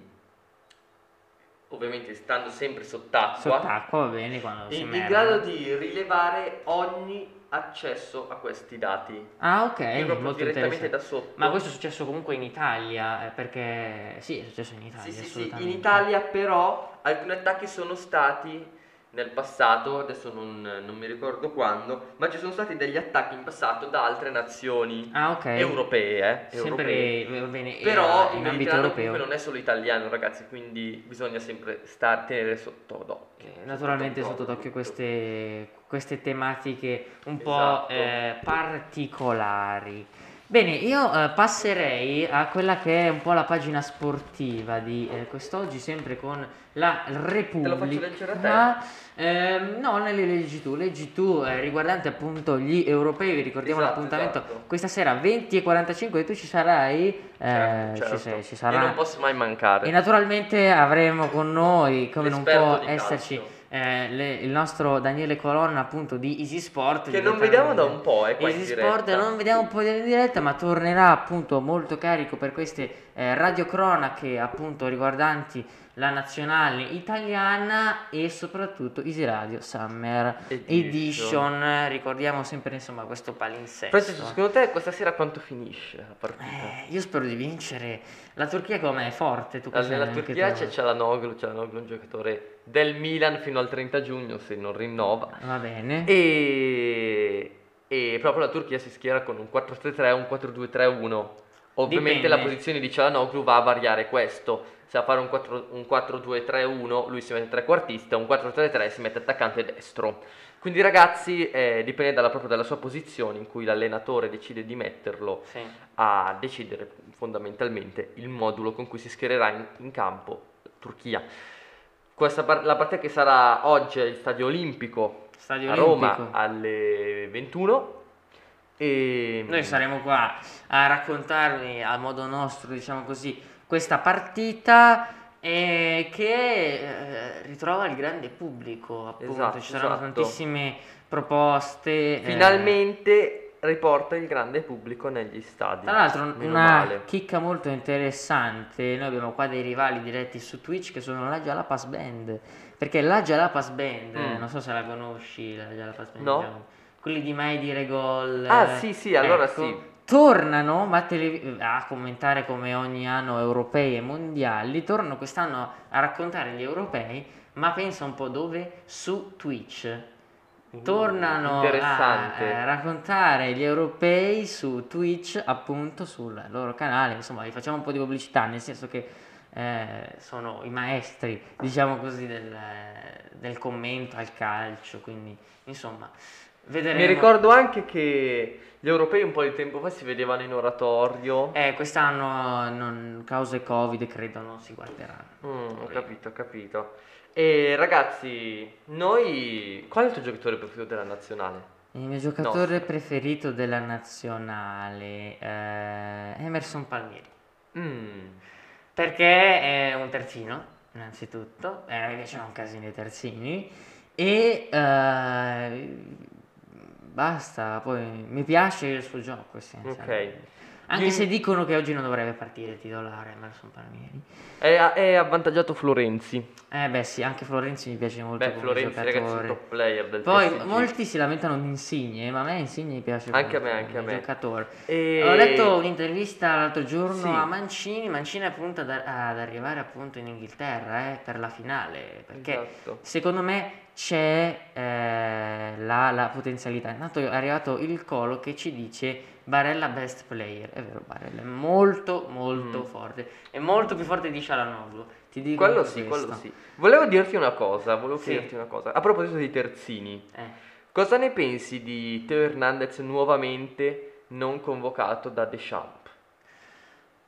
ovviamente stando sempre sott'acqua, Sott'acqua va bene quando si in, in grado di rilevare ogni accesso a questi dati. Ah, ok, molto direttamente da sotto. Ma questo è successo comunque in Italia, eh, perché sì, è successo in Italia, Sì, sì, sì, in Italia però alcuni attacchi sono stati nel passato, adesso non, non mi ricordo quando, ma ci sono stati degli attacchi in passato da altre nazioni Ah, ok. europee, eh, Sempre europee. bene, Però il in ambito europeo. non è solo italiano, ragazzi, quindi bisogna sempre star tenere sotto d'occhio. Eh, Naturalmente sotto d'occhio queste, queste tematiche un po' Esatto. eh, particolari. Bene, io eh, passerei a quella che è un po' la pagina sportiva di eh, quest'oggi, sempre con la Repubblica. Te lo faccio leggere a Ehm, no, ne leggi tu, leggi tu, eh, riguardante appunto gli europei, vi ricordiamo Esatto, l'appuntamento esatto. questa sera 20 e 45 e tu ci sarai, eh, Certo, ci, certo. sei- ci E sarà. non posso mai mancare. E naturalmente avremo con noi, come non L'esperto può di esserci, calcio. Eh, le- il nostro Daniele Colonna appunto di Easy Sport. Che non vediamo da un po', eh, qua Easy diretta. Sport non vediamo un po' in diretta, ma tornerà appunto molto carico per queste eh, radiocronache appunto riguardanti la nazionale italiana e soprattutto Easy Radio Summer Edition. Edition. Ricordiamo sempre insomma questo palinsesto. Francesco, secondo te questa sera quanto finisce la partita? Eh, io spero di vincere. La Turchia com'è? È forte? Tu sei Nella Turchia tu. c'è Cialanoglu, Cialanoglu è un giocatore del Milan fino al 30 giugno se non rinnova Va bene. e, e proprio la Turchia si schiera con un 4-3-3 un 4-2-3-1 ovviamente Dipende. la posizione di Cialanoglu va a variare questo se a fare un 4 un 4-2-3-1 lui si mette trequartista un 4-3-3 si mette attaccante destro quindi ragazzi eh, dipende dalla, proprio dalla sua posizione in cui l'allenatore decide di metterlo Sì. a decidere fondamentalmente il modulo con cui si schiererà in, in campo Turchia. Questa la partita che sarà oggi allo Stadio Olimpico Stadio a Roma Olimpico. alle 21 e Noi saremo qua a raccontarvi a modo nostro, diciamo così, questa partita eh, che eh, ritrova il grande pubblico, appunto. Esatto, Ci saranno esatto. tantissime proposte. eh. finalmente riporta il grande pubblico negli stadi. Tra l'altro, una male. chicca molto interessante, noi abbiamo qua dei rivali diretti su Twitch che sono la Jalapas Band, perché la Jalapas Band, eh, Mm. non so se la conosci, la Jalapas Band, No. diciamo, quelli di Mai Dire Gol. Ah, sì, sì, allora ecco, sì. Tornano ma tele- a commentare come ogni anno europei e mondiali, tornano quest'anno a raccontare gli europei, ma pensa un po' dove? Su Twitch. Tornano a eh, raccontare gli europei su Twitch, appunto sul loro canale. Insomma, vi facciamo un po' di pubblicità, nel senso che eh, sono i maestri, diciamo così, del, del commento al calcio. Quindi, insomma, vedremo. Mi ricordo anche che gli europei un po' di tempo fa si vedevano in oratorio. Eh, quest'anno, non, cause Covid, credo non si guarderanno. Mm, ho capito, ho capito. E ragazzi, noi... Qual è il tuo giocatore preferito della nazionale? Il mio giocatore Nostro. preferito della nazionale, eh, Emerson Palmieri. Mm, Perché è un terzino, innanzitutto, e a me piacciono un casino i terzini, e eh, basta, poi mi piace il suo gioco, essenzialmente. ok. Anche se dicono che oggi non dovrebbe partire titolare Emerson Palmieri. È, è avvantaggiato Florenzi. Eh beh sì, anche Florenzi mi piace molto Beh, Florenzi ragazzi è un top player del Poi PSG. molti si lamentano di Insigne, ma a me Insigne mi piace Anche a me, anche a me. giocatore. E- Ho letto un'intervista l'altro giorno Sì. a Mancini, Mancini è appunto ad, ad arrivare appunto in Inghilterra eh, per la finale, perché Esatto. secondo me c'è eh, la, la potenzialità. Intanto è arrivato il colo che ci dice Barella best player, è vero Barella è molto molto Mm. forte, è molto più forte di Cialanoglu, ti dico Quello sì, quello sì. Volevo dirti una cosa, volevo Sì. chiederti una cosa. A proposito dei terzini, Eh. Cosa ne pensi di Teo Hernandez nuovamente non convocato da Deschamps?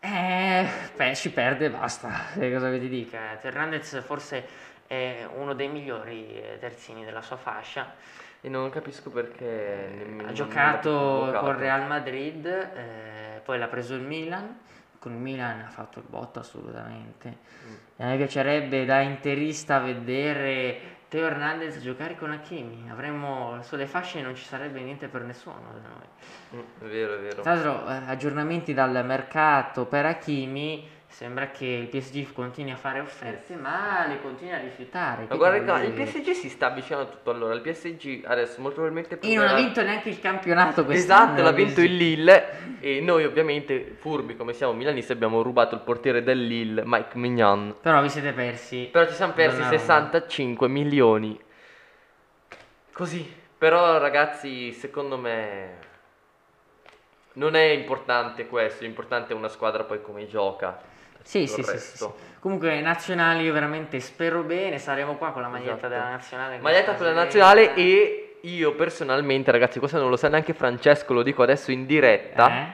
Eh, beh, ci perde e basta. Cosa che ti dica? Hernandez forse è uno dei migliori eh, terzini della sua fascia. E non capisco perché nemmeno- Ha giocato con Real Madrid, eh, poi l'ha preso il Milan. Con il Milan ha fatto il botto assolutamente. Mm. E a me piacerebbe da interista vedere Teo Hernandez giocare con Hakimi. Avremmo sulle fasce non ci sarebbe niente per nessuno da noi. Mm, è vero, è vero. Tra l'altro, eh, aggiornamenti dal mercato per Hakimi. Sembra che il PSG continui a fare offerte, ma le continui a rifiutare. Ma guarda, il PSG si sta avvicinando a tutto. Allora, il PSG adesso molto probabilmente E non ha proverà- vinto neanche il campionato quest'anno. Esatto, l'ha vinto il Lille e noi ovviamente, furbi come siamo milanisti, abbiamo rubato il portiere del Lille, Mike Mignon. Però vi siete persi. Però ci siamo persi Donnarumma. 65 milioni. Così. Però ragazzi, secondo me non è importante questo, l'importante è una squadra poi come gioca. Sì, sì, sì, sì. Comunque, nazionali, io veramente spero bene. Saremo qua con la maglietta Esatto. della nazionale. Maglietta con per la la nazionale e io personalmente, ragazzi, questo non lo sa neanche Francesco, lo dico adesso in diretta. Eh?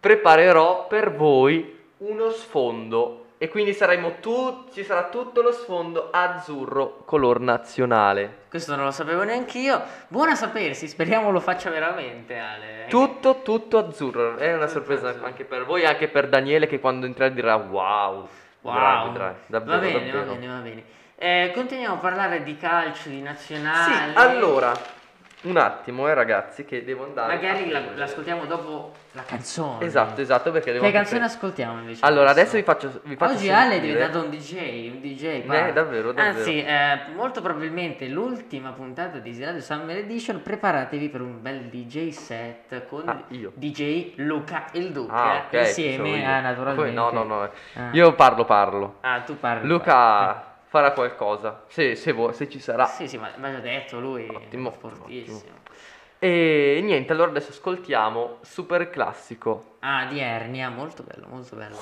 preparerò per voi uno sfondo e quindi saremo tu- ci sarà tutto lo sfondo azzurro color nazionale. Questo non lo sapevo neanche io. Buona sapersi, speriamo lo faccia veramente, Ale. Tutto, tutto azzurro. È una Tutto sorpresa azzurro. anche per voi, anche per Daniele che quando entrerà dirà wow. Wow. Bravi, bravi, davvero, va bene, davvero. va bene, va bene. Eh, continuiamo a parlare di calcio, di nazionali. Sì, allora, un attimo eh ragazzi che devo andare. Magari la- l'ascoltiamo dopo la canzone. Esatto, esatto, perché devo Che canzone pre- ascoltiamo invece? Allora, adesso vi faccio, vi faccio Oggi Ale è diventato un DJ, un DJ. guarda. Eh, davvero, davvero. Anzi, eh, molto probabilmente l'ultima puntata di Radio Summer Edition. Preparatevi per un bel DJ set con Ah, io. DJ Luca il Duca Ah, ok, insieme a naturalmente. Poi- no, no, no. Ah. Io parlo, parlo. Ah, tu parli. Luca farà qualcosa, se, se, vuoi, se ci sarà. Sì, sì, ma mi ha già detto lui. Ottimo, è fortissimo. E niente, allora adesso ascoltiamo Super Classico. Ah, di Ernia, molto bello, molto bello.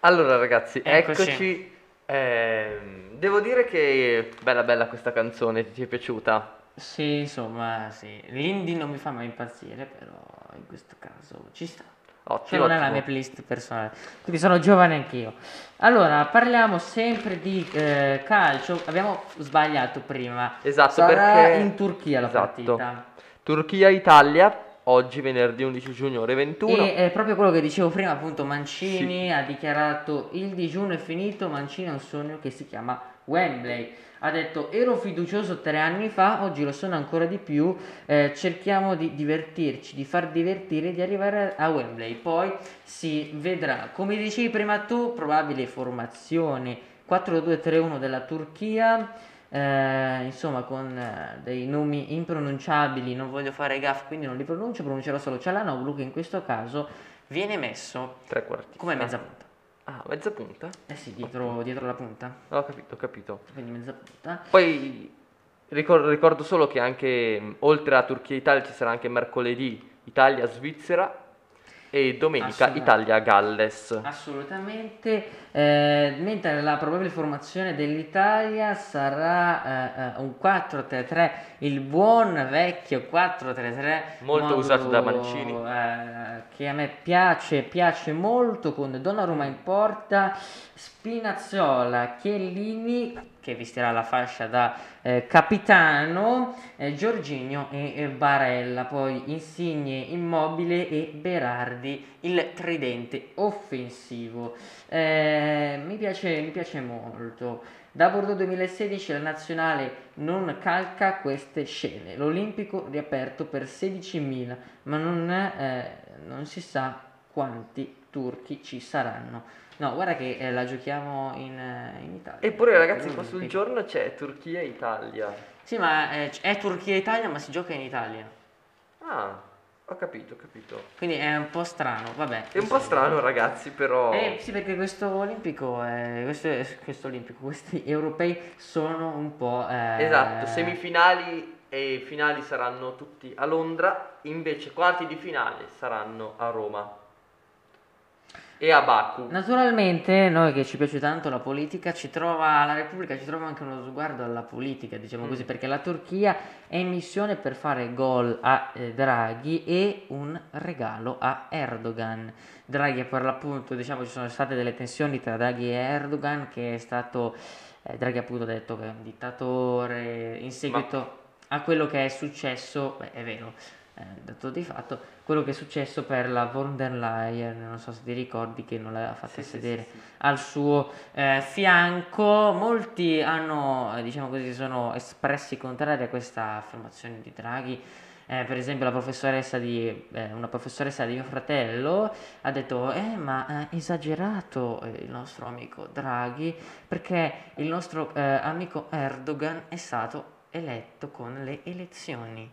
Allora ragazzi, Eccoci. eccoci. Ehm, devo dire che bella bella questa canzone, ti è piaciuta? Sì, insomma, sì. L'indie non mi fa mai impazzire, però in questo caso ci sta. Ottimo. non è la ottimo. mia playlist personale, quindi sono giovane anch'io. Allora, parliamo sempre di eh, calcio. Abbiamo sbagliato prima. Esatto, Sarà perché- in Turchia la Esatto. partita. Turchia-Italia, oggi venerdì 11 giugno ore 21. E è proprio quello che dicevo prima, appunto, Mancini ha dichiarato il digiuno è finito, Mancini ha un sogno che si chiama Wembley. Ha detto ero fiducioso tre anni fa, oggi lo sono ancora di più, eh, cerchiamo di divertirci, di far divertire, di arrivare a Wembley. Poi si vedrà, come dicevi prima tu, probabile formazione 4-2-3-1 della Turchia. eh, insomma con eh, dei nomi impronunciabili non voglio fare gaff quindi non li pronuncio pronuncerò solo Cialanoglu che in questo caso viene messo come mezza punta Ah, mezza punta? eh sì dietro, dietro la punta Ho capito, ho capito. quindi mezza punta Poi ricor- ricordo solo che anche oltre a Turchia e Italia ci sarà anche mercoledì Italia-Svizzera e domenica. Italia-Galles. assolutamente eh, mentre la probabile formazione dell'Italia sarà eh, eh, un 4-3-3 il buon vecchio 4-3-3 Molto modo, usato da Mancini. eh, che a me piace piace molto con Donnarumma in porta Spinazzola Chiellini che vestirà la fascia da eh, capitano eh, Giorginio e e Barella poi Insigne Immobile e Berardi il tridente offensivo Eh, mi, piace, mi piace molto. Da Bordeaux 2016 la nazionale non calca queste scene. l'Olimpico riaperto per 16.000 ma non, eh, non si sa quanti turchi ci saranno. No guarda che eh, la giochiamo in, eh, in Italia. Eppure ragazzi qua sul giorno c'è Turchia e Italia. sì ma eh, è Turchia e Italia ma si gioca in Italia. Ah, ho capito, ho capito. quindi è un po' strano vabbè È un po' strano ragazzi, però... Eh sì, perché questo olimpico, è- questo, questo olimpico, questi *laughs* europei sono un po'... eh, Esatto, semifinali e finali saranno tutti a Londra, invece quarti di finale saranno a Roma. E a Baku. Naturalmente, noi che ci piace tanto la politica, ci trova, la Repubblica ci trova anche uno sguardo alla politica, diciamo Mm. così, perché la Turchia è in missione per fare gol a eh, Draghi e un regalo a Erdogan. Draghi per l'appunto, diciamo, ci sono state delle tensioni tra Draghi e Erdogan, che è stato, eh, Draghi appunto ha detto che è un dittatore, in seguito a quello che è successo, beh, è vero, eh, dato di fatto, quello che è successo per la von der Leyen, non so se ti ricordi che non l'aveva fatta Sì, sedere sì, sì. al suo eh, fianco. Molti hanno, eh, diciamo così, sono espressi contrari a questa affermazione di Draghi. Eh, per esempio, la professoressa di, eh, una professoressa di mio fratello ha detto: Eh, ma ha esagerato eh, il nostro amico Draghi perché il nostro amico Erdogan è stato eletto con le elezioni.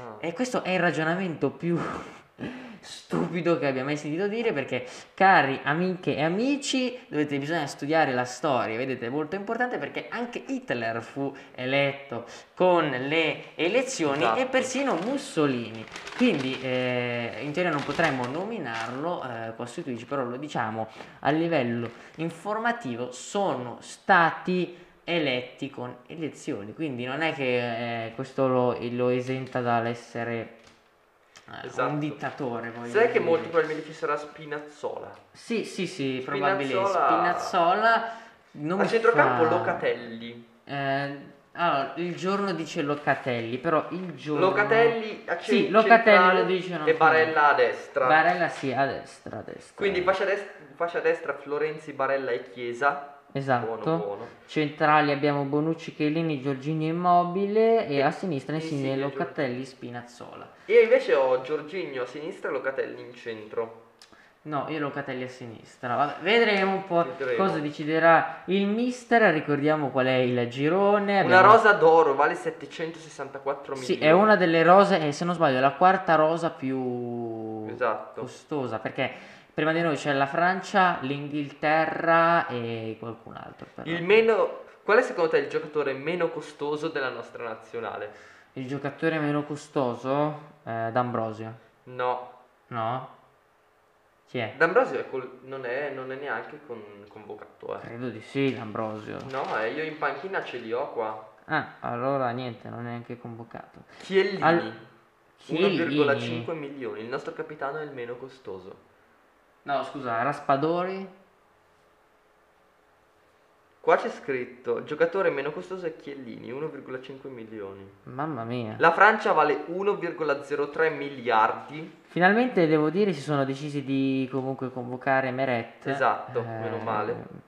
Ah. E questo è il ragionamento più *laughs* stupido che abbia mai sentito dire perché, cari amiche e amici, dovete, bisogna studiare la storia, vedete, è molto importante perché anche Hitler fu eletto con le elezioni Esatto. e persino Mussolini. Quindi eh, in teoria non potremmo nominarlo eh, Twitch, però lo diciamo a livello informativo, sono stati eletti con elezioni, quindi non è che eh, questo lo, lo esenta dall'essere eh, Esatto. un dittatore. Sai che dire. molto probabilmente ci sarà Spinazzola. Sì, sì, sì. Spinazzola- Spinazzola non A centrocampo fa- Locatelli. Eh, allora, il giorno dice Locatelli, però il giorno... Locatelli a Sì, cen- Locatelli lo dicono e Barella a destra. Barella sì, a destra, a destra. Quindi fascia, dest- fascia destra Florenzi, Barella e Chiesa. Esatto. Buono, buono. Centrali abbiamo Bonucci, Chiellini, Giorgini Immobile e a sinistra Insigne, Insigne, Locatelli, Spinazzola. Io invece ho Giorginio a sinistra e Locatelli in centro. No, io Locatelli a sinistra. Vabbè, vedremo un po' Vedremo. cosa deciderà il mister. Ricordiamo qual è il girone. Una Abbiamo- rosa d'oro vale 764 milioni. Sì, è una delle rose, e se non sbaglio, è la quarta rosa più Esatto. costosa. Perché prima di noi c'è la Francia, l'Inghilterra e qualcun altro. Il meno... Qual è secondo te il giocatore meno costoso della nostra nazionale? Il giocatore meno costoso? Eh, D'Ambrosio. No. No? Chi è? D'Ambrosio è col- non, è, non è neanche con- convocato. Eh. Credo di sì, D'Ambrosio. No, eh, io in panchina ce li ho qua. Ah, allora niente, non è neanche convocato. Chiellini. Al- Chiellini? 1,5 milioni. Il nostro capitano è il meno costoso. No, scusa, Raspadori? Qua c'è scritto giocatore meno costoso è Chiellini, 1,5 milioni. Mamma mia. La Francia vale 1,03 miliardi. Finalmente devo dire si sono decisi di comunque convocare Meret. Esatto, meno male.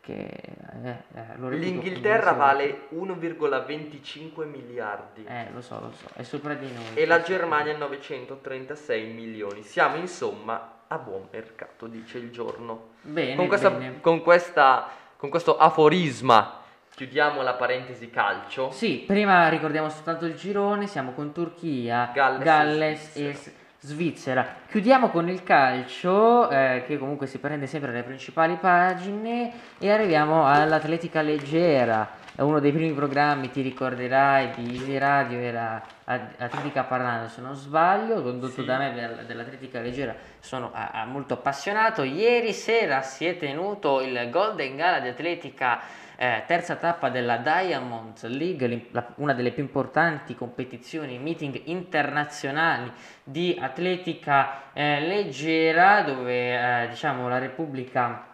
Che eh, eh, L'Inghilterra vale 1,25 miliardi. Eh, lo so, lo so, è sopra di noi. E la Germania 936 milioni. Siamo insomma a buon mercato, dice il giorno. Bene, Con, questa- bene. con questa- con questo aforisma chiudiamo la parentesi calcio. Sì, prima ricordiamo soltanto il girone, siamo con Turchia, Galles Galles, e e S- Svizzera. Chiudiamo con il calcio, eh, che comunque si prende sempre le principali pagine, e arriviamo all'atletica leggera. Uno dei primi programmi, ti ricorderai, di Easy Radio, era At- Atletica Parlando, se non sbaglio, condotto Sì. da me del- dell'atletica leggera. Sono ah, ah, molto appassionato. Ieri sera si è tenuto il Golden Gala di Atletica eh, terza tappa della Diamond League, la- una delle più importanti competizioni, meeting internazionali di atletica eh, leggera, dove eh, diciamo la Repubblica,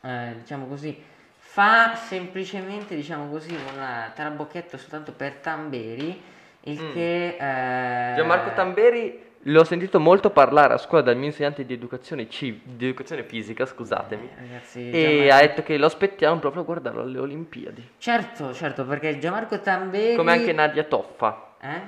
eh, diciamo così, fa semplicemente, diciamo così, un trabocchetto soltanto per Tamberi, il Mm. che... eh, Gianmarco Tamberi l'ho sentito molto parlare a scuola dal mio insegnante di educazione, civ- di educazione fisica, scusatemi. eh, ragazzi, E Gianmarco- ha detto che lo aspettiamo proprio a guardarlo alle Olimpiadi. Certo, certo, perché Gianmarco Tamberi... Come anche Nadia Toffa. Eh?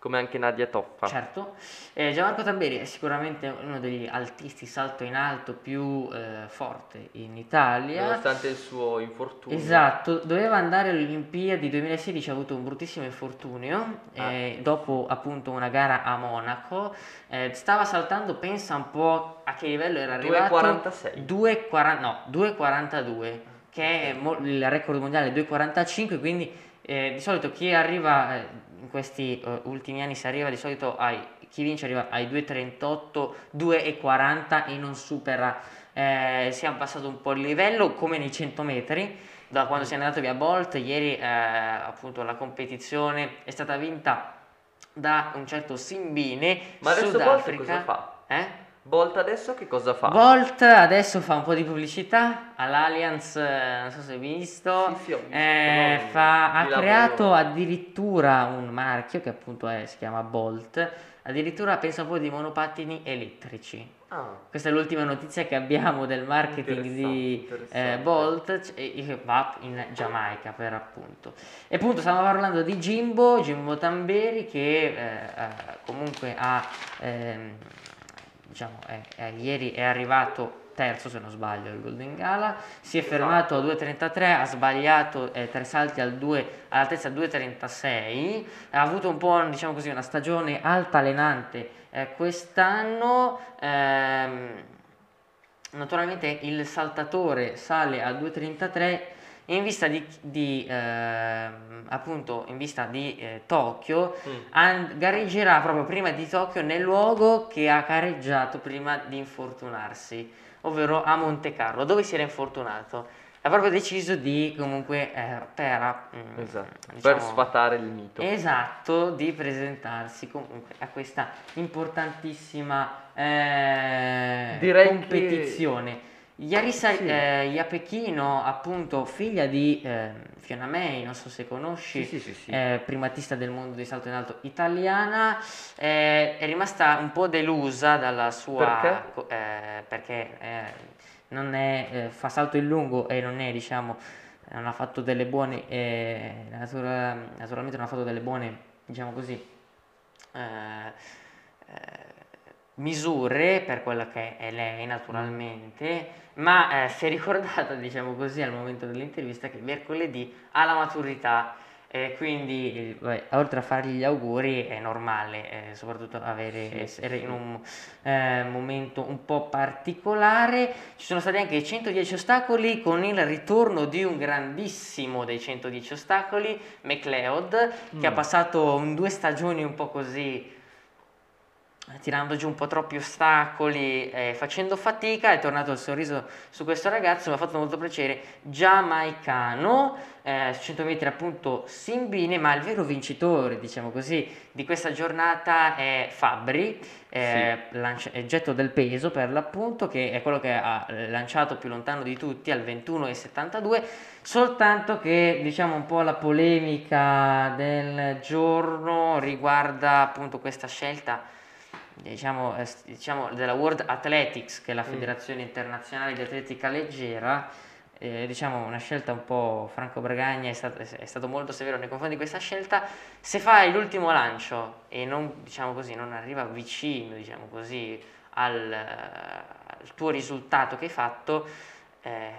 Come anche Nadia Toffa. Certo, Eh, Gianmarco Tamberi è sicuramente uno degli altisti salto in alto più eh, forte in Italia. Nonostante il suo infortunio. Esatto, doveva andare alle Olimpiadi 2016, ha avuto un bruttissimo infortunio, Ah. eh, dopo appunto una gara a Monaco, Eh, stava saltando, pensa un po' a che livello era arrivato. 2,46. 2,40 no, 2,42, che è mo- il record mondiale 2,45, quindi eh, di solito chi arriva eh, questi eh, ultimi anni si arriva di solito ai chi vince arriva ai 2,38, 2,40 e non supera eh, si è abbassato un po' il livello come nei 100 metri da quando si è andato via Bolt ieri eh, appunto la competizione è stata vinta da un certo Simbine Ma adesso Bolt Sudafrica cosa fa? eh? Bolt adesso che cosa fa? Bolt adesso fa un po' di pubblicità all'Allianz, eh, non so se hai visto, Sì, sì, ho visto, eh, no, fa- ha di lavoro. creato addirittura un marchio che appunto è- si chiama Bolt, addirittura pensa un po' di monopattini elettrici. Ah, Questa è l'ultima notizia che abbiamo del marketing di eh. Bolt c- e- e va in Giamaica per appunto. E appunto stiamo parlando di Jimbo, Jimbo Tamberi che eh, eh, comunque ha, ehm, diciamo, è- è- ieri è arrivato terzo se non sbaglio il Golden Gala, si è fermato a 2.33, ha sbagliato eh, tre salti al 2, all'altezza 2.36, ha avuto un po' diciamo così una stagione altalenante eh, quest'anno. ehm, naturalmente il saltatore sale a 2.33 in vista di, di, ehm, appunto in vista di eh, Tokyo Mm. an- gareggerà proprio prima di Tokyo nel luogo che ha gareggiato prima di infortunarsi ovvero a Monte Carlo dove si era infortunato ha proprio deciso di comunque eh, per mm, Esatto, diciamo, per sfatare il mito. Esatto, di presentarsi comunque a questa importantissima eh, Direi che- competizione. Yarisa Sì. eh, Iapechino, appunto figlia di eh, Fiona May, non so se conosci, Sì, sì, eh, primatista del mondo di salto in alto italiana, eh, è rimasta un po' delusa dalla sua... Perché? eh, perché eh, non è, fa salto in lungo e non è, diciamo, non ha fatto delle buone, natura- naturalmente non ha fatto delle buone, diciamo così, misure per quella che è lei naturalmente, ma eh, si è ricordata, *laughs* diciamo così, al momento dell'intervista che mercoledì ha la maturità e quindi eh, vabbè, oltre a fargli gli auguri è normale eh, soprattutto avere, Sì, essere sì. in un eh, momento un po' particolare. Ci sono stati anche 110 ostacoli con il ritorno di un grandissimo dei 110 ostacoli, McLeod, che ha Mm. passato un- due stagioni un po' così eh, tirando giù un po' troppi ostacoli, eh, facendo fatica, è tornato il sorriso su questo ragazzo, mi ha fatto molto piacere, giamaicano, eh, 100 metri appunto Simbine, ma il vero vincitore, diciamo così, di questa giornata è Fabri, eh, lancia- è getto del peso per l'appunto, che è quello che ha lanciato più lontano di tutti al 21,72, soltanto che diciamo un po' la polemica del giorno riguarda appunto questa scelta diciamo, eh, diciamo della World Athletics, che è la Mm. federazione internazionale di atletica leggera, eh, diciamo una scelta un po' Franco Bragagna è stato, è stato molto severo nei confronti di questa scelta. Se fai l'ultimo lancio e non, diciamo così, non arriva vicino, diciamo così, al, eh, al tuo risultato che hai fatto, eh,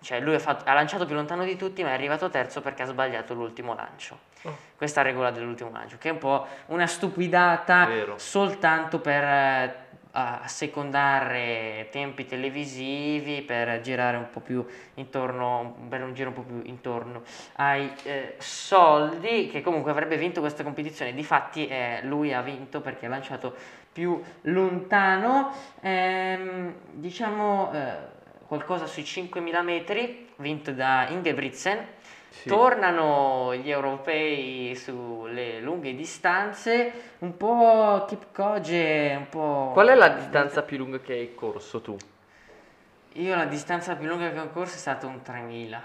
cioè lui ha, fatto- ha lanciato più lontano di tutti, ma è arrivato terzo perché ha sbagliato l'ultimo lancio. Oh. Questa è la regola dell'ultimo lancio, che è un po' una stupidata Vero. soltanto per eh, assecondare tempi televisivi, per girare un po' più intorno, per un giro un po' più intorno ai eh, soldi, che comunque avrebbe vinto questa competizione. Difatti eh, lui ha vinto perché ha lanciato più lontano, Ehm, diciamo eh, qualcosa sui 5.000 metri, vinto da Ingebrigtsen. Sì. Tornano gli europei sulle lunghe distanze, un po' Kipkoge, un po'... Qual è la distanza più lunga che hai corso tu? Io la distanza più lunga che ho corso è stata un 3000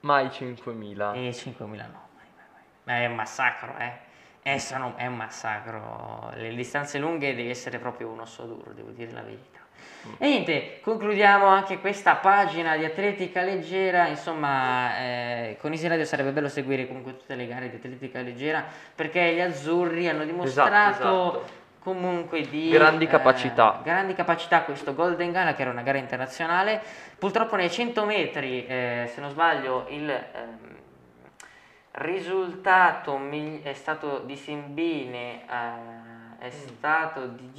Mai 5.000. e 5000 no, mai, mai, mai. Ma è un massacro, eh. Eh, sono- è un massacro. Le distanze lunghe devi essere proprio un osso duro, devo dire la verità. E niente, concludiamo anche questa pagina di atletica leggera. Insomma, eh, con Easy Radio sarebbe bello seguire comunque tutte le gare di atletica leggera perché gli azzurri hanno dimostrato esatto. comunque di Grandi eh, capacità. grandi capacità questo Golden Gala che era una gara internazionale. Purtroppo nei 100 metri, eh, se non sbaglio, il ehm, risultato mi- è stato di Simbine, eh, è stato di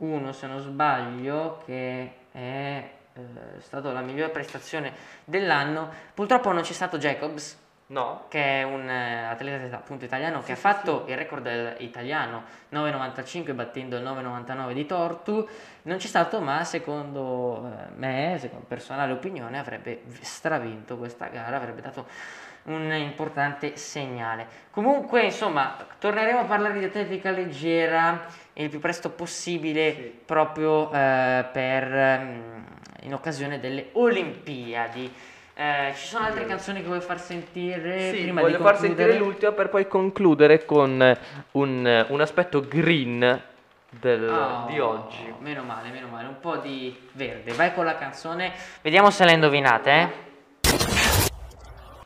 10.01 se non sbaglio, che è eh, stata la migliore prestazione dell'anno. Purtroppo non c'è stato Jacobs No? che è un eh, atleta appunto italiano che Sì, ha sì, fatto il record italiano 9,95 battendo il 9,99 di Tortu non c'è stato ma secondo eh, me secondo personale opinione avrebbe stravinto questa gara avrebbe dato un importante segnale comunque insomma torneremo a parlare di atletica leggera il più presto possibile Sì. proprio eh, per mm, in occasione delle Olimpiadi eh, ci sono altre canzoni che vuoi far sentire Sì, prima voglio far sentire l'ultima per poi concludere con un, un aspetto green del- Oh, di oggi. Meno male, meno male, un po' di verde. Vai con la canzone. Vediamo se la indovinate, eh.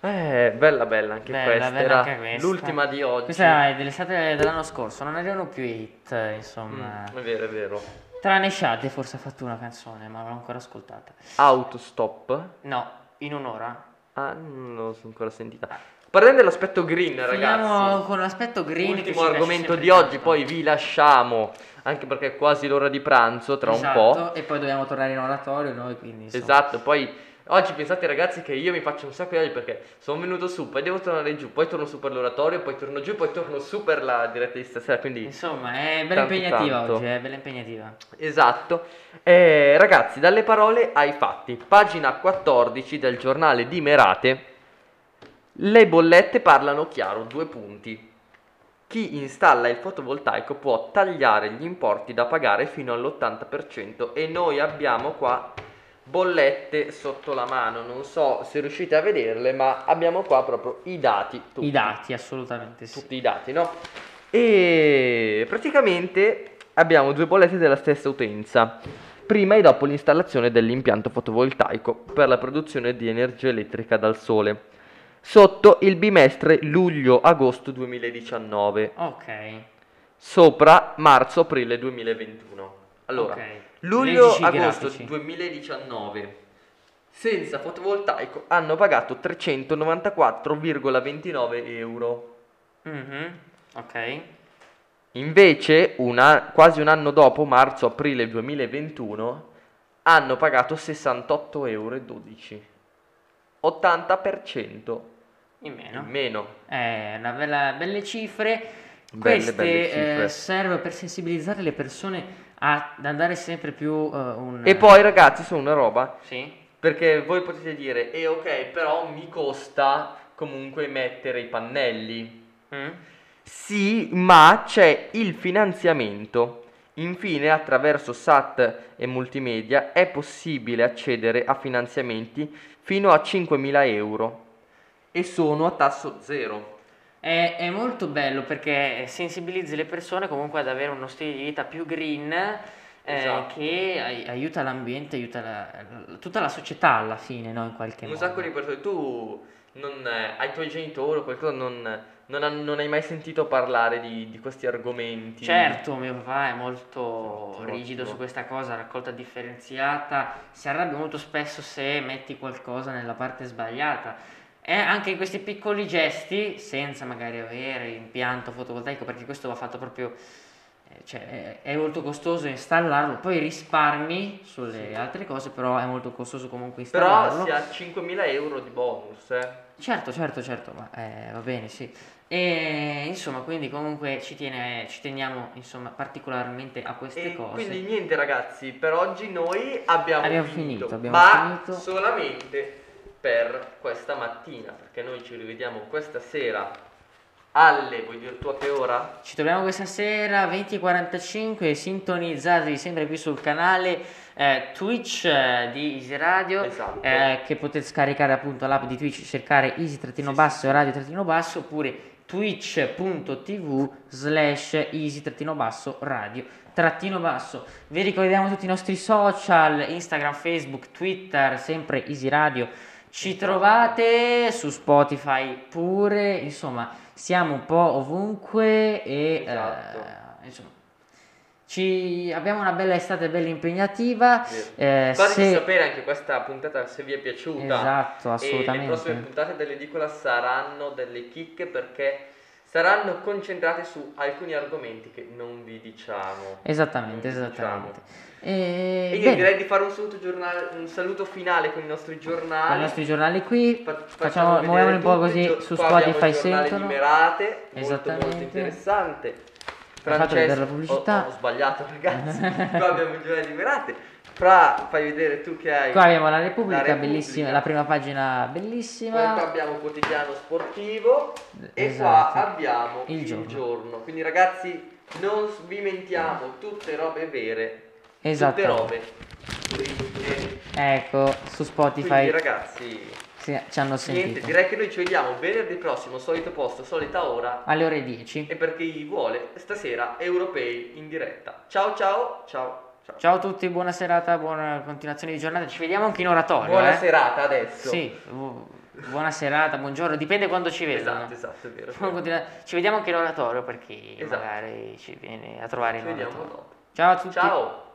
Eh, bella bella anche Bella, questa, bella era anche questa. l'ultima di oggi. Questa è dell'estate dell'anno scorso, non arrivano più hit, insomma. Mm, è vero, è vero. Tranne Shade forse ha fatto una canzone, ma non l'ho ancora ascoltata. Autostop. No, in un'ora. Ah, non l'ho ancora sentita. Parlando dell'aspetto green, Finiamo ragazzi. con l'aspetto green. che Ultimo ci piace argomento di oggi, tanto. poi vi lasciamo, anche perché è quasi l'ora di pranzo, tra un po'. Esatto, E poi dobbiamo tornare in oratorio noi, quindi insomma. Esatto, poi oggi pensate ragazzi che io mi faccio un sacco di oggi perché sono venuto su, poi devo tornare giù, poi torno su per l'oratorio, poi torno giù, poi torno su per la diretta di stasera, quindi Insomma, è bella Tanto, impegnativa tanto. oggi, è bella impegnativa. esatto. Eh, ragazzi, dalle parole ai fatti, pagina 14 del giornale di Merate. Le bollette parlano chiaro, due punti. Chi installa il fotovoltaico può tagliare gli importi da pagare fino all'80% e noi abbiamo qua bollette sotto la mano, non so se riuscite a vederle, ma abbiamo qua proprio i dati. tutti. I dati, assolutamente sì. tutti i dati, no? E praticamente abbiamo due bollette della stessa utenza, prima e dopo l'installazione dell'impianto fotovoltaico per la produzione di energia elettrica dal sole, sotto il bimestre luglio-agosto 2019, Ok. sopra marzo-aprile 2021. Allora, ok. Leggici i luglio-agosto grafici. 2019 senza fotovoltaico hanno pagato 394,29 euro. Mhm, Ok. Invece, una- quasi un anno dopo, marzo-aprile 2021, hanno pagato 68,12 euro. 80% In meno. in meno. Eh, una bella- belle cifre. Belle, Queste belle eh, cifre. serve per sensibilizzare le persone ad andare sempre più eh, un... E poi, ragazzi, sono una roba. Sì? Perché voi potete dire, eh ok, però mi costa comunque mettere i pannelli. Mm? Sì, ma c'è il finanziamento. Infine, attraverso SAT e multimedia è possibile accedere a finanziamenti fino a 5.000 euro e sono a tasso zero. È, è molto bello perché sensibilizzi le persone comunque ad avere uno stile di vita più green eh, Esatto. che ai- aiuta l'ambiente, aiuta la- tutta la società alla fine, no? In qualche Un modo. sacco di persone, tu non, eh, ai tuoi genitori o qualcosa non, non, han- non hai mai sentito parlare di, di questi argomenti? Certo, mio papà è molto Ottimo, rigido ottimo. su questa cosa, raccolta differenziata, si arrabbia molto spesso se metti qualcosa nella parte sbagliata. E anche in questi piccoli gesti, senza magari avere l'impianto fotovoltaico, perché questo va fatto proprio, eh, cioè è, molto costoso installarlo, poi risparmi sulle altre cose, però è molto costoso comunque installarlo. Però si ha 5.000 euro di bonus, eh. Certo, certo, certo, ma eh, va bene, sì. E insomma, quindi comunque ci, tiene, ci teniamo insomma, particolarmente a queste E cose. quindi niente ragazzi, per oggi noi abbiamo, Abbiamo finito, finito, abbiamo ma finito. solamente per questa mattina, perché noi ci rivediamo questa sera alle, vuoi dire tu a che ora? Ci troviamo questa sera 20.45, sintonizzatevi sempre qui sul canale eh, Twitch eh, di Easy Radio, Esatto. eh, che potete scaricare appunto l'app di Twitch, cercare easy-basso e radio-basso, oppure twitch.tv slash easy-basso radio trattino basso. Vi ricordiamo tutti i nostri social, Instagram, Facebook, Twitter, sempre Easy Radio. Ci trovate su Spotify pure, insomma, siamo un po' ovunque e Esatto. eh, insomma, ci, abbiamo una bella estate bella impegnativa. Eh, Fateci se- sapere anche questa puntata se vi è piaciuta. Esatto, E le assolutamente. prossime puntate dell'edicola saranno delle chicche perché saranno concentrate su alcuni argomenti che non vi diciamo. Esattamente, vi esattamente. diciamo. E, E io bene, direi di fare un saluto, giornale- un saluto finale con i nostri giornali. con i nostri giornali qui, Fa- facciamo, vedere muoviamoli un po' così su abbiamo Spotify sentono. Merate, molto molto interessante. Francesco, pubblicità. ho, ho sbagliato ragazzi, *laughs* qua abbiamo il giornale di Merate. Fra, fai vedere tu che hai. Qua abbiamo la Repubblica, La Repubblica. bellissima, la prima pagina Poi bellissima. abbiamo il quotidiano sportivo e Esatto. qua abbiamo Il il, giorno. giorno. Quindi ragazzi non vi mentiamo, tutte robe vere, Esatto. tutte robe dritte. Ecco, su Quindi Spotify ragazzi, sì, ci hanno niente, sentito. direi che noi ci vediamo venerdì prossimo, solito posto, solita ora. Alle ore 10. E per chi vuole, stasera europei in diretta. Ciao ciao, ciao. ciao. A tutti, buona serata, buona continuazione di giornata. Ci vediamo anche in oratorio. Buona eh? serata adesso. Sì, bu- buona serata, buongiorno, dipende quando ci vedono. Esatto, esatto, è vero. Buona continua- Ci vediamo anche in oratorio per chi Esatto. magari ci viene a trovare Ci in oratorio. dopo. Ciao a tutti. Ciao.